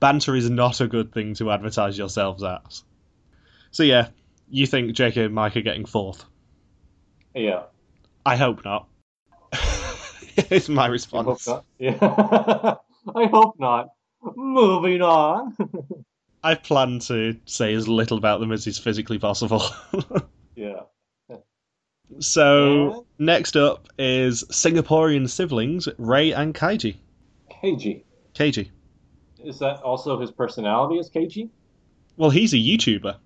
banter is not a good thing to advertise yourselves as. So yeah, you think Jake and Mike are getting fourth? Yeah. I hope not. it's my response. not. Yeah. I hope not. Moving on. I plan to say as little about them as is physically possible. yeah. so Yeah. next up is Singaporean siblings Ray and Kaiji. KG. Kaiji. Is that also his personality as KG? Well, he's a YouTuber.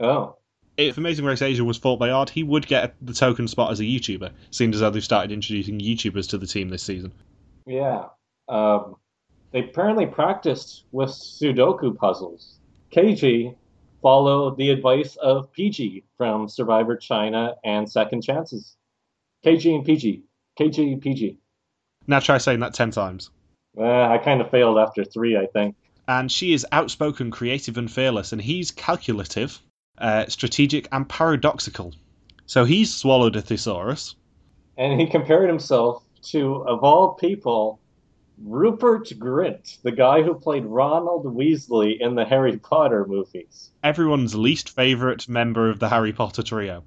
Oh. If Amazing Race Asia was fought by odd, he would get the token spot as a YouTuber, seeing as though they've started introducing YouTubers to the team this season. Yeah. Um, they apparently practiced with Sudoku puzzles. KG followed the advice of PG from Survivor China and Second Chances. KG and PG. KG and PG. Now try saying that ten times. Uh, I kind of failed after three, I think. And she is outspoken, creative, and fearless, and he's calculative, uh, strategic, and paradoxical. So he's swallowed a thesaurus. And he compared himself to, of all people, Rupert Grint, the guy who played Ronald Weasley in the Harry Potter movies. Everyone's least favourite member of the Harry Potter trio.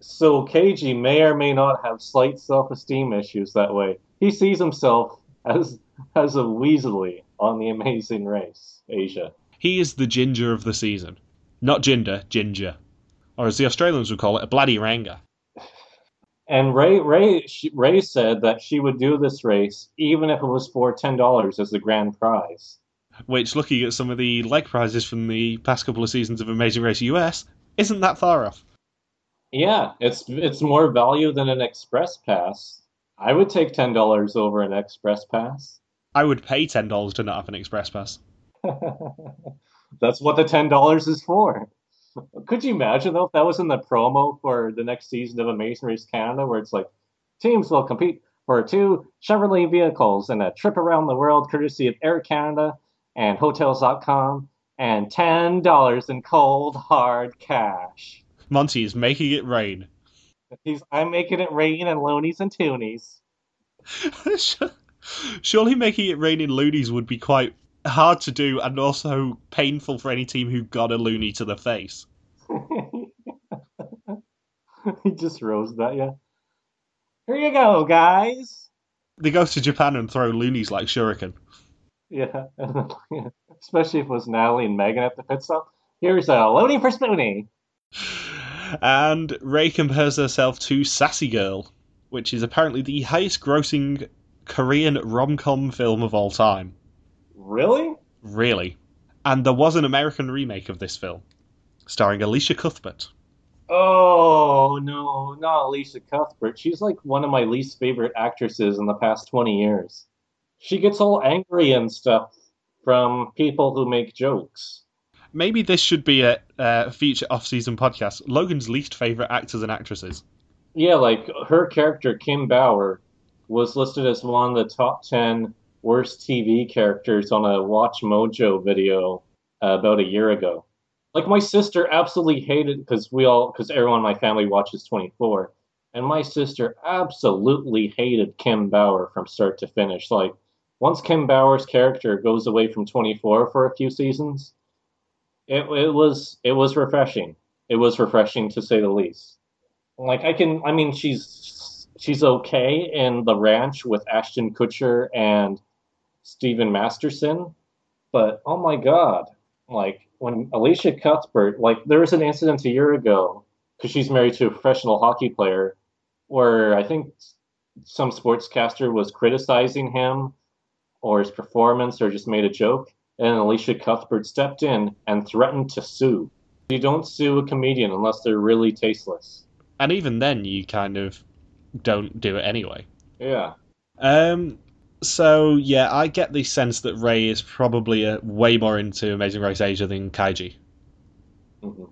So KG may or may not have slight self-esteem issues that way. He sees himself as as a Weasley on the Amazing Race, Asia. He is the ginger of the season. Not ginger, ginger. Or as the Australians would call it, a bloody ranga. And Ray Ray she, Ray said that she would do this race even if it was for ten dollars as the grand prize. Which, looking at some of the leg prizes from the past couple of seasons of Amazing Race US, isn't that far off. Yeah, it's it's more value than an express pass. I would take ten dollars over an express pass. I would pay $10 to not have an express pass. That's what the ten dollars is for. Could you imagine though if that was in the promo for the next season of Amazing Race Canada, where it's like teams will compete for two Chevrolet vehicles and a trip around the world courtesy of Air Canada and Hotels.com and ten dollars in cold hard cash. Monty is making it rain. He's I'm making it rain in loonies and toonies. Surely making it rain in loonies would be quite hard to do and also painful for any team who got a loony to the face. he just rose that, yeah. Here you go, guys. They go to Japan and throw loonies like shuriken. Yeah, especially if it was Natalie and Megan at the pit stop. Here's a loony for Spoonie. And Ray compares herself to Sassy Girl, which is apparently the highest grossing Korean rom com film of all time. Really? Really. And there was an American remake of this film, starring Elisha Cuthbert. Oh no, not Elisha Cuthbert. She's like one of my least favorite actresses in the past twenty years. She gets all angry and stuff from people who make jokes. Maybe this should be a, a future off season podcast. Logan's least favourite actors and actresses. Yeah, like her character Kim Bauer was listed as one of the top ten worst TV characters on a Watch Mojo video uh, about a year ago. Like my sister absolutely hated because we all because everyone in my family watches 24, and my sister absolutely hated Kim Bauer from start to finish. Like once Kim Bauer's character goes away from 24 for a few seasons, it it was it was refreshing. It was refreshing to say the least. Like I can, I mean, she's she's okay in the ranch with Ashton Kutcher and Stephen Masterson, but oh my god, like when Elisha Cuthbert, like there was an incident a year ago because she's married to a professional hockey player, where I think some sportscaster was criticizing him or his performance or just made a joke, and Elisha Cuthbert stepped in and threatened to sue. You don't sue a comedian unless they're really tasteless. And even then, you kind of don't do it anyway. Yeah. Um. So yeah, I get the sense that Ray is probably uh way more into Amazing Race Asia than Kaiji. hmm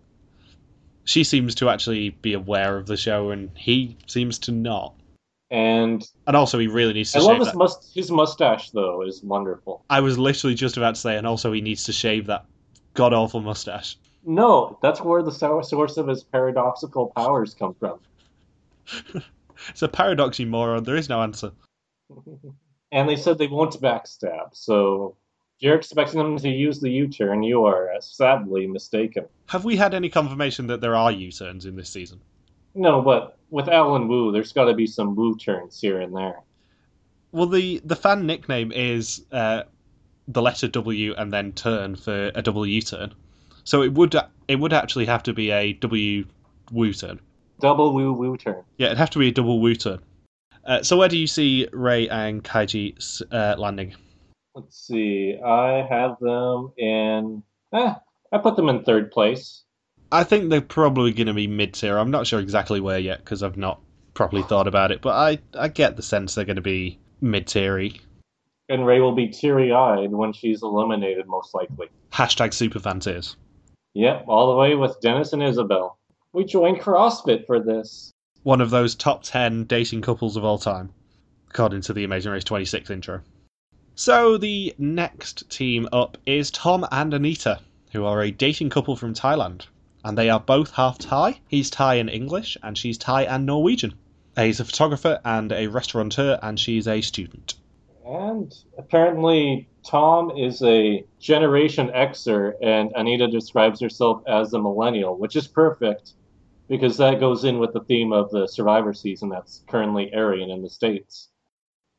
She seems to actually be aware of the show, and he seems to not. And And also, he really needs to I shave love his must his mustache though is wonderful. I was literally just about to say, and also, he needs to shave that god awful mustache. No, that's where the source of his paradoxical powers come from. It's a paradox, you moron. There is no answer. and they said they won't backstab. So you're expecting them to use the U-turn, you are sadly mistaken. Have we had any confirmation that there are U-turns in this season? No, but with Allan Wu, there's got to be some Wu turns here and there. Well, the the fan nickname is uh, the letter W and then turn for a double U-turn. So it would it would actually have to be a W Wu turn. Double Wu Wu turn. Yeah, it'd have to be a double Wu turn. Uh, so where do you see Ray and Kaiji uh, landing? Let's see. I have them in. Eh, I put them in third place. I think they're probably going to be mid tier. I'm not sure exactly where yet because I've not properly thought about it, but I, I get the sense they're going to be mid tiery. And Ray will be teary eyed when she's eliminated, most likely. Hashtag superfan tears. Yep, all the way with Dennis and Isabel. We joined CrossFit for this. One of those top 10 dating couples of all time, according to the Amazing Race 26 intro. So the next team up is Tom and Anita, who are a dating couple from Thailand. And they are both half Thai. He's Thai and English, and she's Thai and Norwegian. He's a photographer and a restaurateur, and she's a student. And apparently, Tom is a Generation Xer, and Anita describes herself as a millennial, which is perfect because that goes in with the theme of the Survivor season that's currently airing in the States.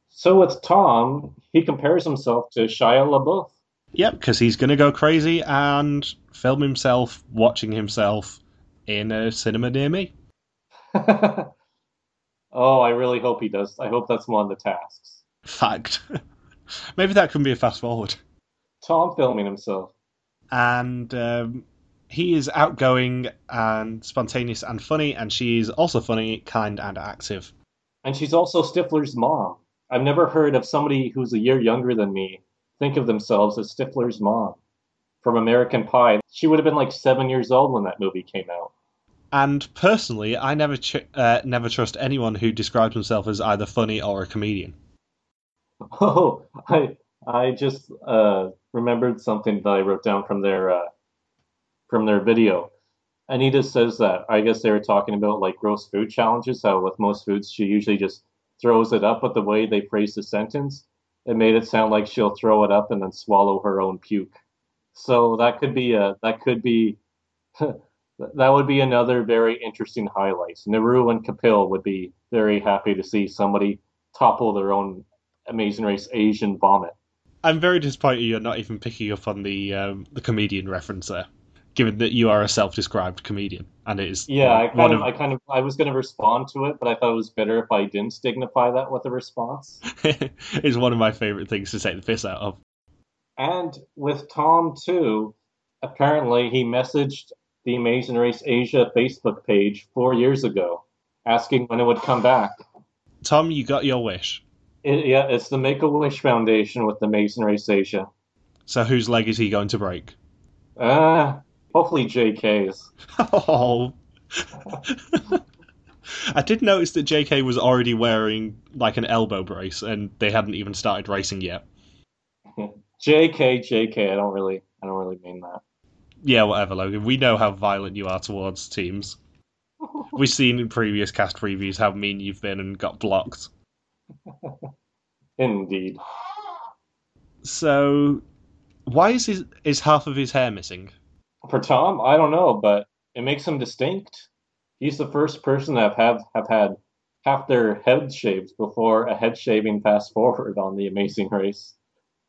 So with Tom, he compares himself to Shia LaBeouf. Yep, because he's going to go crazy and film himself watching himself in a cinema near me. oh, I really hope he does. I hope that's one of the tasks. Fact. Maybe that can be a fast forward. Tom filming himself. And um, he is outgoing and spontaneous and funny, and she's also funny, kind, and active. And she's also Stifler's mom. I've never heard of somebody who's a year younger than me think of themselves as Stifler's mom from American Pie. She would have been like seven years old when that movie came out. And personally, I never ch- uh, never trust anyone who describes himself as either funny or a comedian. Oh, I I just uh, remembered something that I wrote down from their uh, from their video. Anita says that I guess they were talking about like gross food challenges. How with most foods she usually just throws it up, but the way they phrased the sentence, it made it sound like she'll throw it up and then swallow her own puke. So that could be a that could be that would be another very interesting highlight. Naru and Kapil would be very happy to see somebody topple their own Amazing Race Asian vomit. I'm very disappointed you're not even picking up on the um, the comedian reference there, given that you are a self-described comedian, and it is Yeah, I kind one of, I kind of, I was going to respond to it, but I thought it was better if I didn't dignify that with a response. it's one of my favorite things to take the piss out of. And with Tom too, apparently he messaged the Amazing Race Asia Facebook page four years ago, asking when it would come back. Tom, you got your wish. It, yeah, it's the Make a Wish Foundation with the Amazing Race Asia. So whose leg is he going to break? Uh, hopefully JK's. Oh. I did notice that JK was already wearing like an elbow brace, and they hadn't even started racing yet. JK, JK. I don't really, I don't really mean that. Yeah, whatever, Logan. We know how violent you are towards teams. We've seen in previous cast previews how mean you've been and got blocked. Indeed. So, why is his is half of his hair missing? For Tom, I don't know, but it makes him distinct. He's the first person that have have had half their head shaved before a head shaving fast forward on the Amazing Race.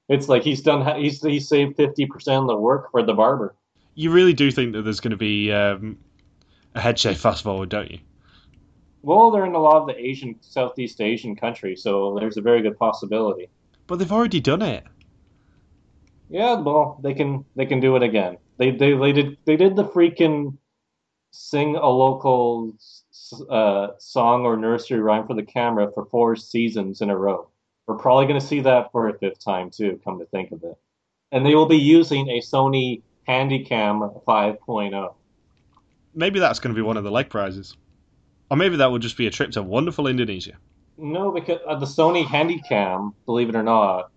It's like he's done. He's he saved fifty percent of the work for the barber. You really do think that there's going to be um, a head shave fast forward, don't you? Well, they're in a lot of the Asian, Southeast Asian countries, so there's a very good possibility. But they've already done it. Yeah, well, they can they can do it again. They they they did they did the freaking sing a local uh, song or nursery rhyme for the camera for four seasons in a row. We're probably going to see that for a fifth time too. Come to think of it, and they will be using a Sony Handycam 5.0. Maybe that's going to be one of the leg prizes. Or maybe that will just be a trip to wonderful Indonesia. No, because uh, the Sony Handycam, believe it or not,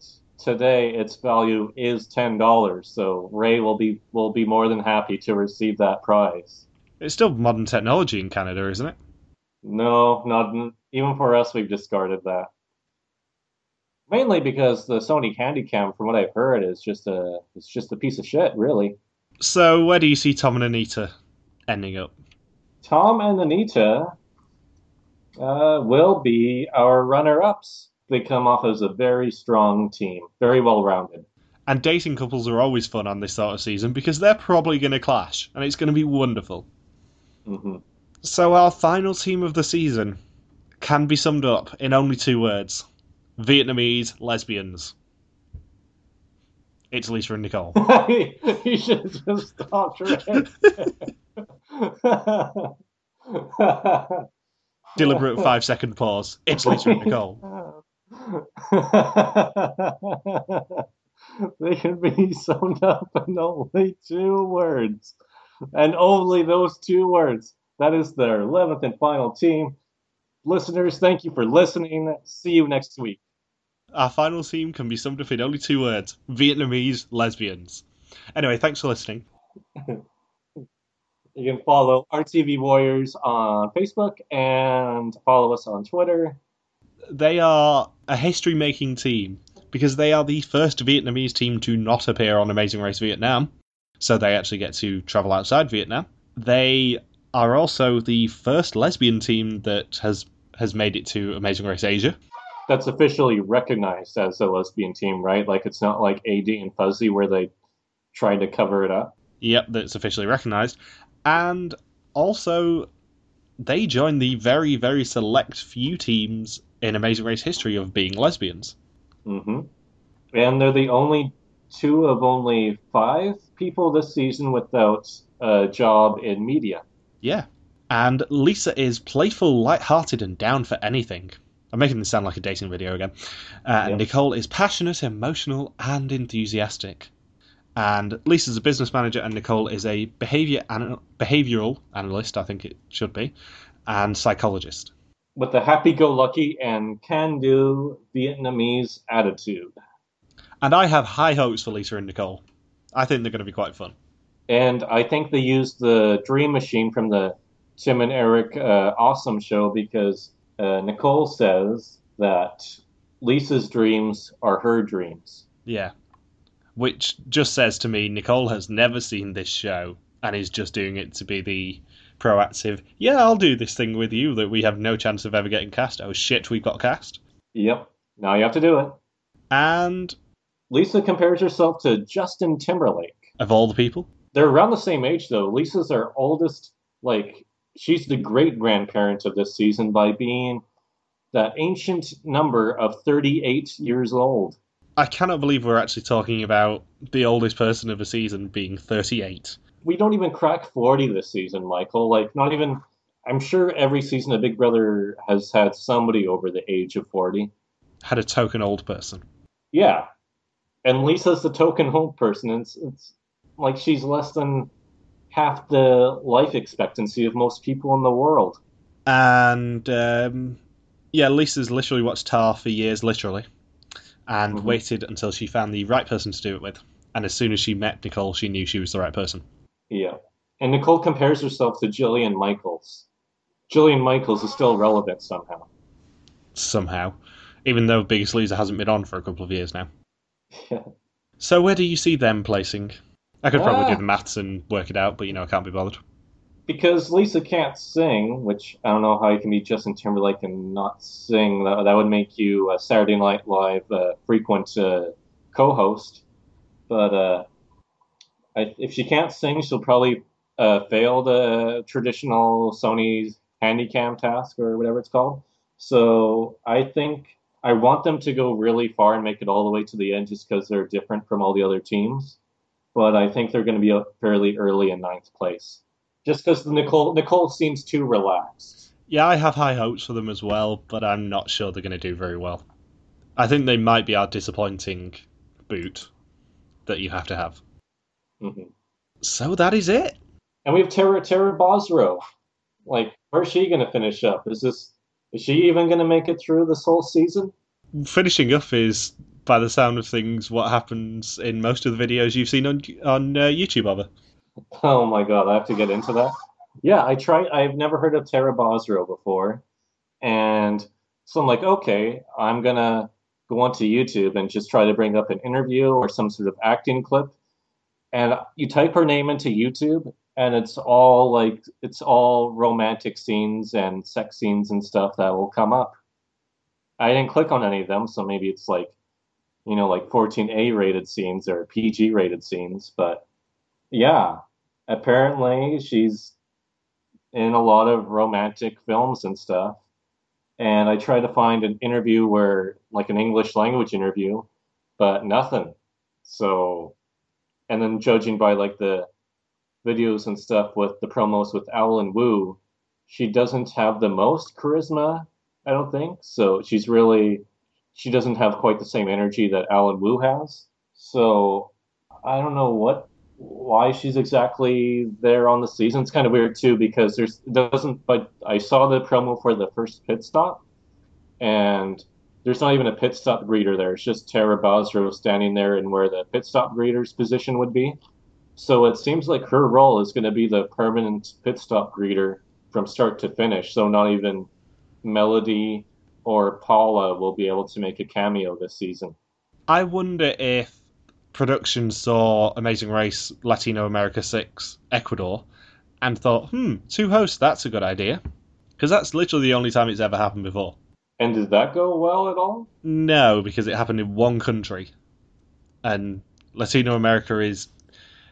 today its value is ten dollars. So Ray will be will be more than happy to receive that prize. It's still modern technology in Canada, isn't it? No, not Even for us, we've discarded that. Mainly because the Sony Handycam, from what I've heard, is just a it's just a piece of shit, really. So, where do you see Tom and Anita ending up? Tom and Anita uh, will be our runner-ups. They come off as a very strong team, very well-rounded. And dating couples are always fun on this sort of season because they're probably going to clash, and it's going to be wonderful. hmm So, our final team of the season can be summed up in only two words Vietnamese lesbians. It's Lisa and Nicole. you should just stopped right. Deliberate five second pause. It's Lisa and Nicole. they can be summed up in only two words. And only those two words. That is their 11th and final team. Listeners, thank you for listening. See you next week. Our final team can be summed up in only two words Vietnamese lesbians. Anyway, thanks for listening. You can follow RTV Warriors on Facebook and follow us on Twitter. They are a history making team because they are the first Vietnamese team to not appear on Amazing Race Vietnam. So they actually get to travel outside Vietnam. They are also the first lesbian team that has has made it to Amazing Race Asia. That's officially recognized as a lesbian team, right? Like it's not like AD and Fuzzy where they tried to cover it up. Yep, that's officially recognised. And also, they join the very, very select few teams in Amazing Race history of being lesbians. hmm And they're the only two of only five people this season without a job in media. Yeah. And Lisa is playful, light-hearted, and down for anything. I'm making this sound like a dating video again. Uh, Yeah. Nicole is passionate, emotional, and enthusiastic. And Lisa's a business manager, and Nicole is a behavior ana- behavioral analyst, I think it should be, and psychologist. With a happy go lucky and can do Vietnamese attitude. And I have high hopes for Lisa and Nicole. I think they're going to be quite fun. And I think they used the Dream Machine from the Tim and Eric uh, Awesome show because uh, Nicole says that Lisa's dreams are her dreams. Yeah. Which just says to me Nicole has never seen this show and is just doing it to be the proactive, yeah, I'll do this thing with you that we have no chance of ever getting cast. Oh shit, we've got cast. Yep, now you have to do it. And Lisa compares herself to Justin Timberlake. of all the people, They're around the same age though. Lisa's our oldest, like she's the great grandparent of this season by being that ancient number of 38 years old. I cannot believe we're actually talking about the oldest person of a season being 38. We don't even crack 40 this season, Michael. Like not even I'm sure every season of Big Brother has had somebody over the age of 40. Had a token old person. Yeah. And Lisa's the token old person. and It's, it's like she's less than half the life expectancy of most people in the world. And um, yeah, Lisa's literally watched Tar for years, literally, and Mhm. waited until she found the right person to do it with. And as soon as she met Nicole, she knew she was the right person. Yeah. And Nicole compares herself to Jillian Michaels. Jillian Michaels is still relevant somehow. Somehow, even though Biggest Loser hasn't been on for a couple of years now. Yeah. So where do you see them placing? I could probably Ah. do the maths and work it out, but you know I can't be bothered. Because Lisa can't sing, which I don't know how you can be Justin Timberlake and not sing. That, that would make you a Saturday Night Live uh, frequent uh, co-host. But uh, I, if she can't sing, she'll probably uh, fail the traditional Sony's Handycam task or whatever it's called. So I think I want them to go really far and make it all the way to the end, just because they're different from all the other teams. But I think they're going to be up fairly early in ninth place just because Nicole Nicole seems too relaxed. Yeah, I have high hopes for them as well, but I'm not sure they're going to do very well. I think they might be our disappointing boot that you have to have. Hmm So that is it. And we have Tara Tara Basro. Like, where's she going to finish up? Is this is she even going to make it through this whole season? Finishing up is, by the sound of things, what happens in most of the videos you've seen on on uh, YouTube of her. Oh my god, I have to get into that. Yeah, I try. I've never heard of Tara Basro before, And so I'm like, okay, I'm gonna go onto YouTube and just try to bring up an interview or some sort of acting clip. And you type her name into YouTube, and it's all like it's all romantic scenes and sex scenes and stuff that will come up. I didn't click on any of them, so maybe it's like, you know, like 14A rated scenes or PG rated scenes. But yeah, apparently she's in a lot of romantic films and stuff. And I tried to find an interview where, like an English language interview, but nothing. So, and then judging by like the videos and stuff with the promos with Allan Wu, she doesn't have the most charisma, I don't think. So she's really, she doesn't have quite the same energy that Allan Wu has. So I don't know what, why she's exactly there on the season. It's kind of weird too because there's doesn't. But I saw the promo for the first pit stop, and there's not even a pit stop greeter there. It's just Tara Basro standing there in where the pit stop greeter's position would be. So it seems like her role is going to be the permanent pit stop greeter from start to finish. So not even Melody or Paula will be able to make a cameo this season. I wonder if production saw Amazing Race Latino America 6 Ecuador and thought, hmm, two hosts, that's a good idea. Because that's literally the only time it's ever happened before. And did that go well at all? No, because it happened in one country. And Latino America is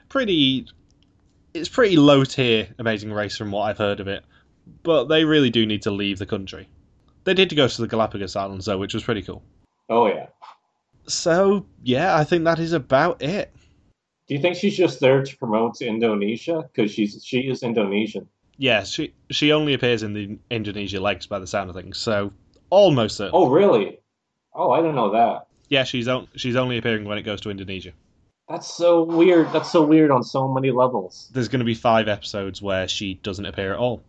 pretty. It's pretty low tier Amazing Race from what I've heard of it. But they really do need to leave the country. They did go to the Galapagos Islands, though, which was pretty cool. Oh, yeah. So, yeah, I think that is about it. Do you think she's just there to promote Indonesia? Because she's she is Indonesian. Yeah, she she only appears in the Indonesia legs by the sound of things, so almost certain. Oh, really? Oh, I didn't know that. Yeah, she's on, she's only appearing when it goes to Indonesia. That's so weird. That's so weird on so many levels. There's going to be five episodes where she doesn't appear at all.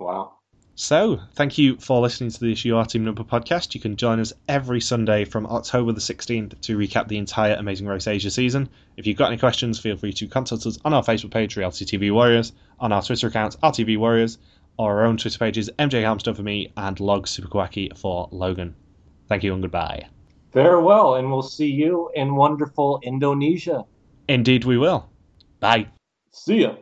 Wow. So, thank you for listening to this UR Team Number podcast. You can join us every Sunday from October the 16th to recap the entire Amazing Race Asia season. If you've got any questions, feel free to contact us on our Facebook page, Reality TV Warriors, on our Twitter account, RTV Warriors, or our own Twitter pages, MJ Hamster for me and Log Super Quacky for Logan. Thank you and goodbye. Farewell, and we'll see you in wonderful Indonesia. Indeed, we will. Bye. See ya.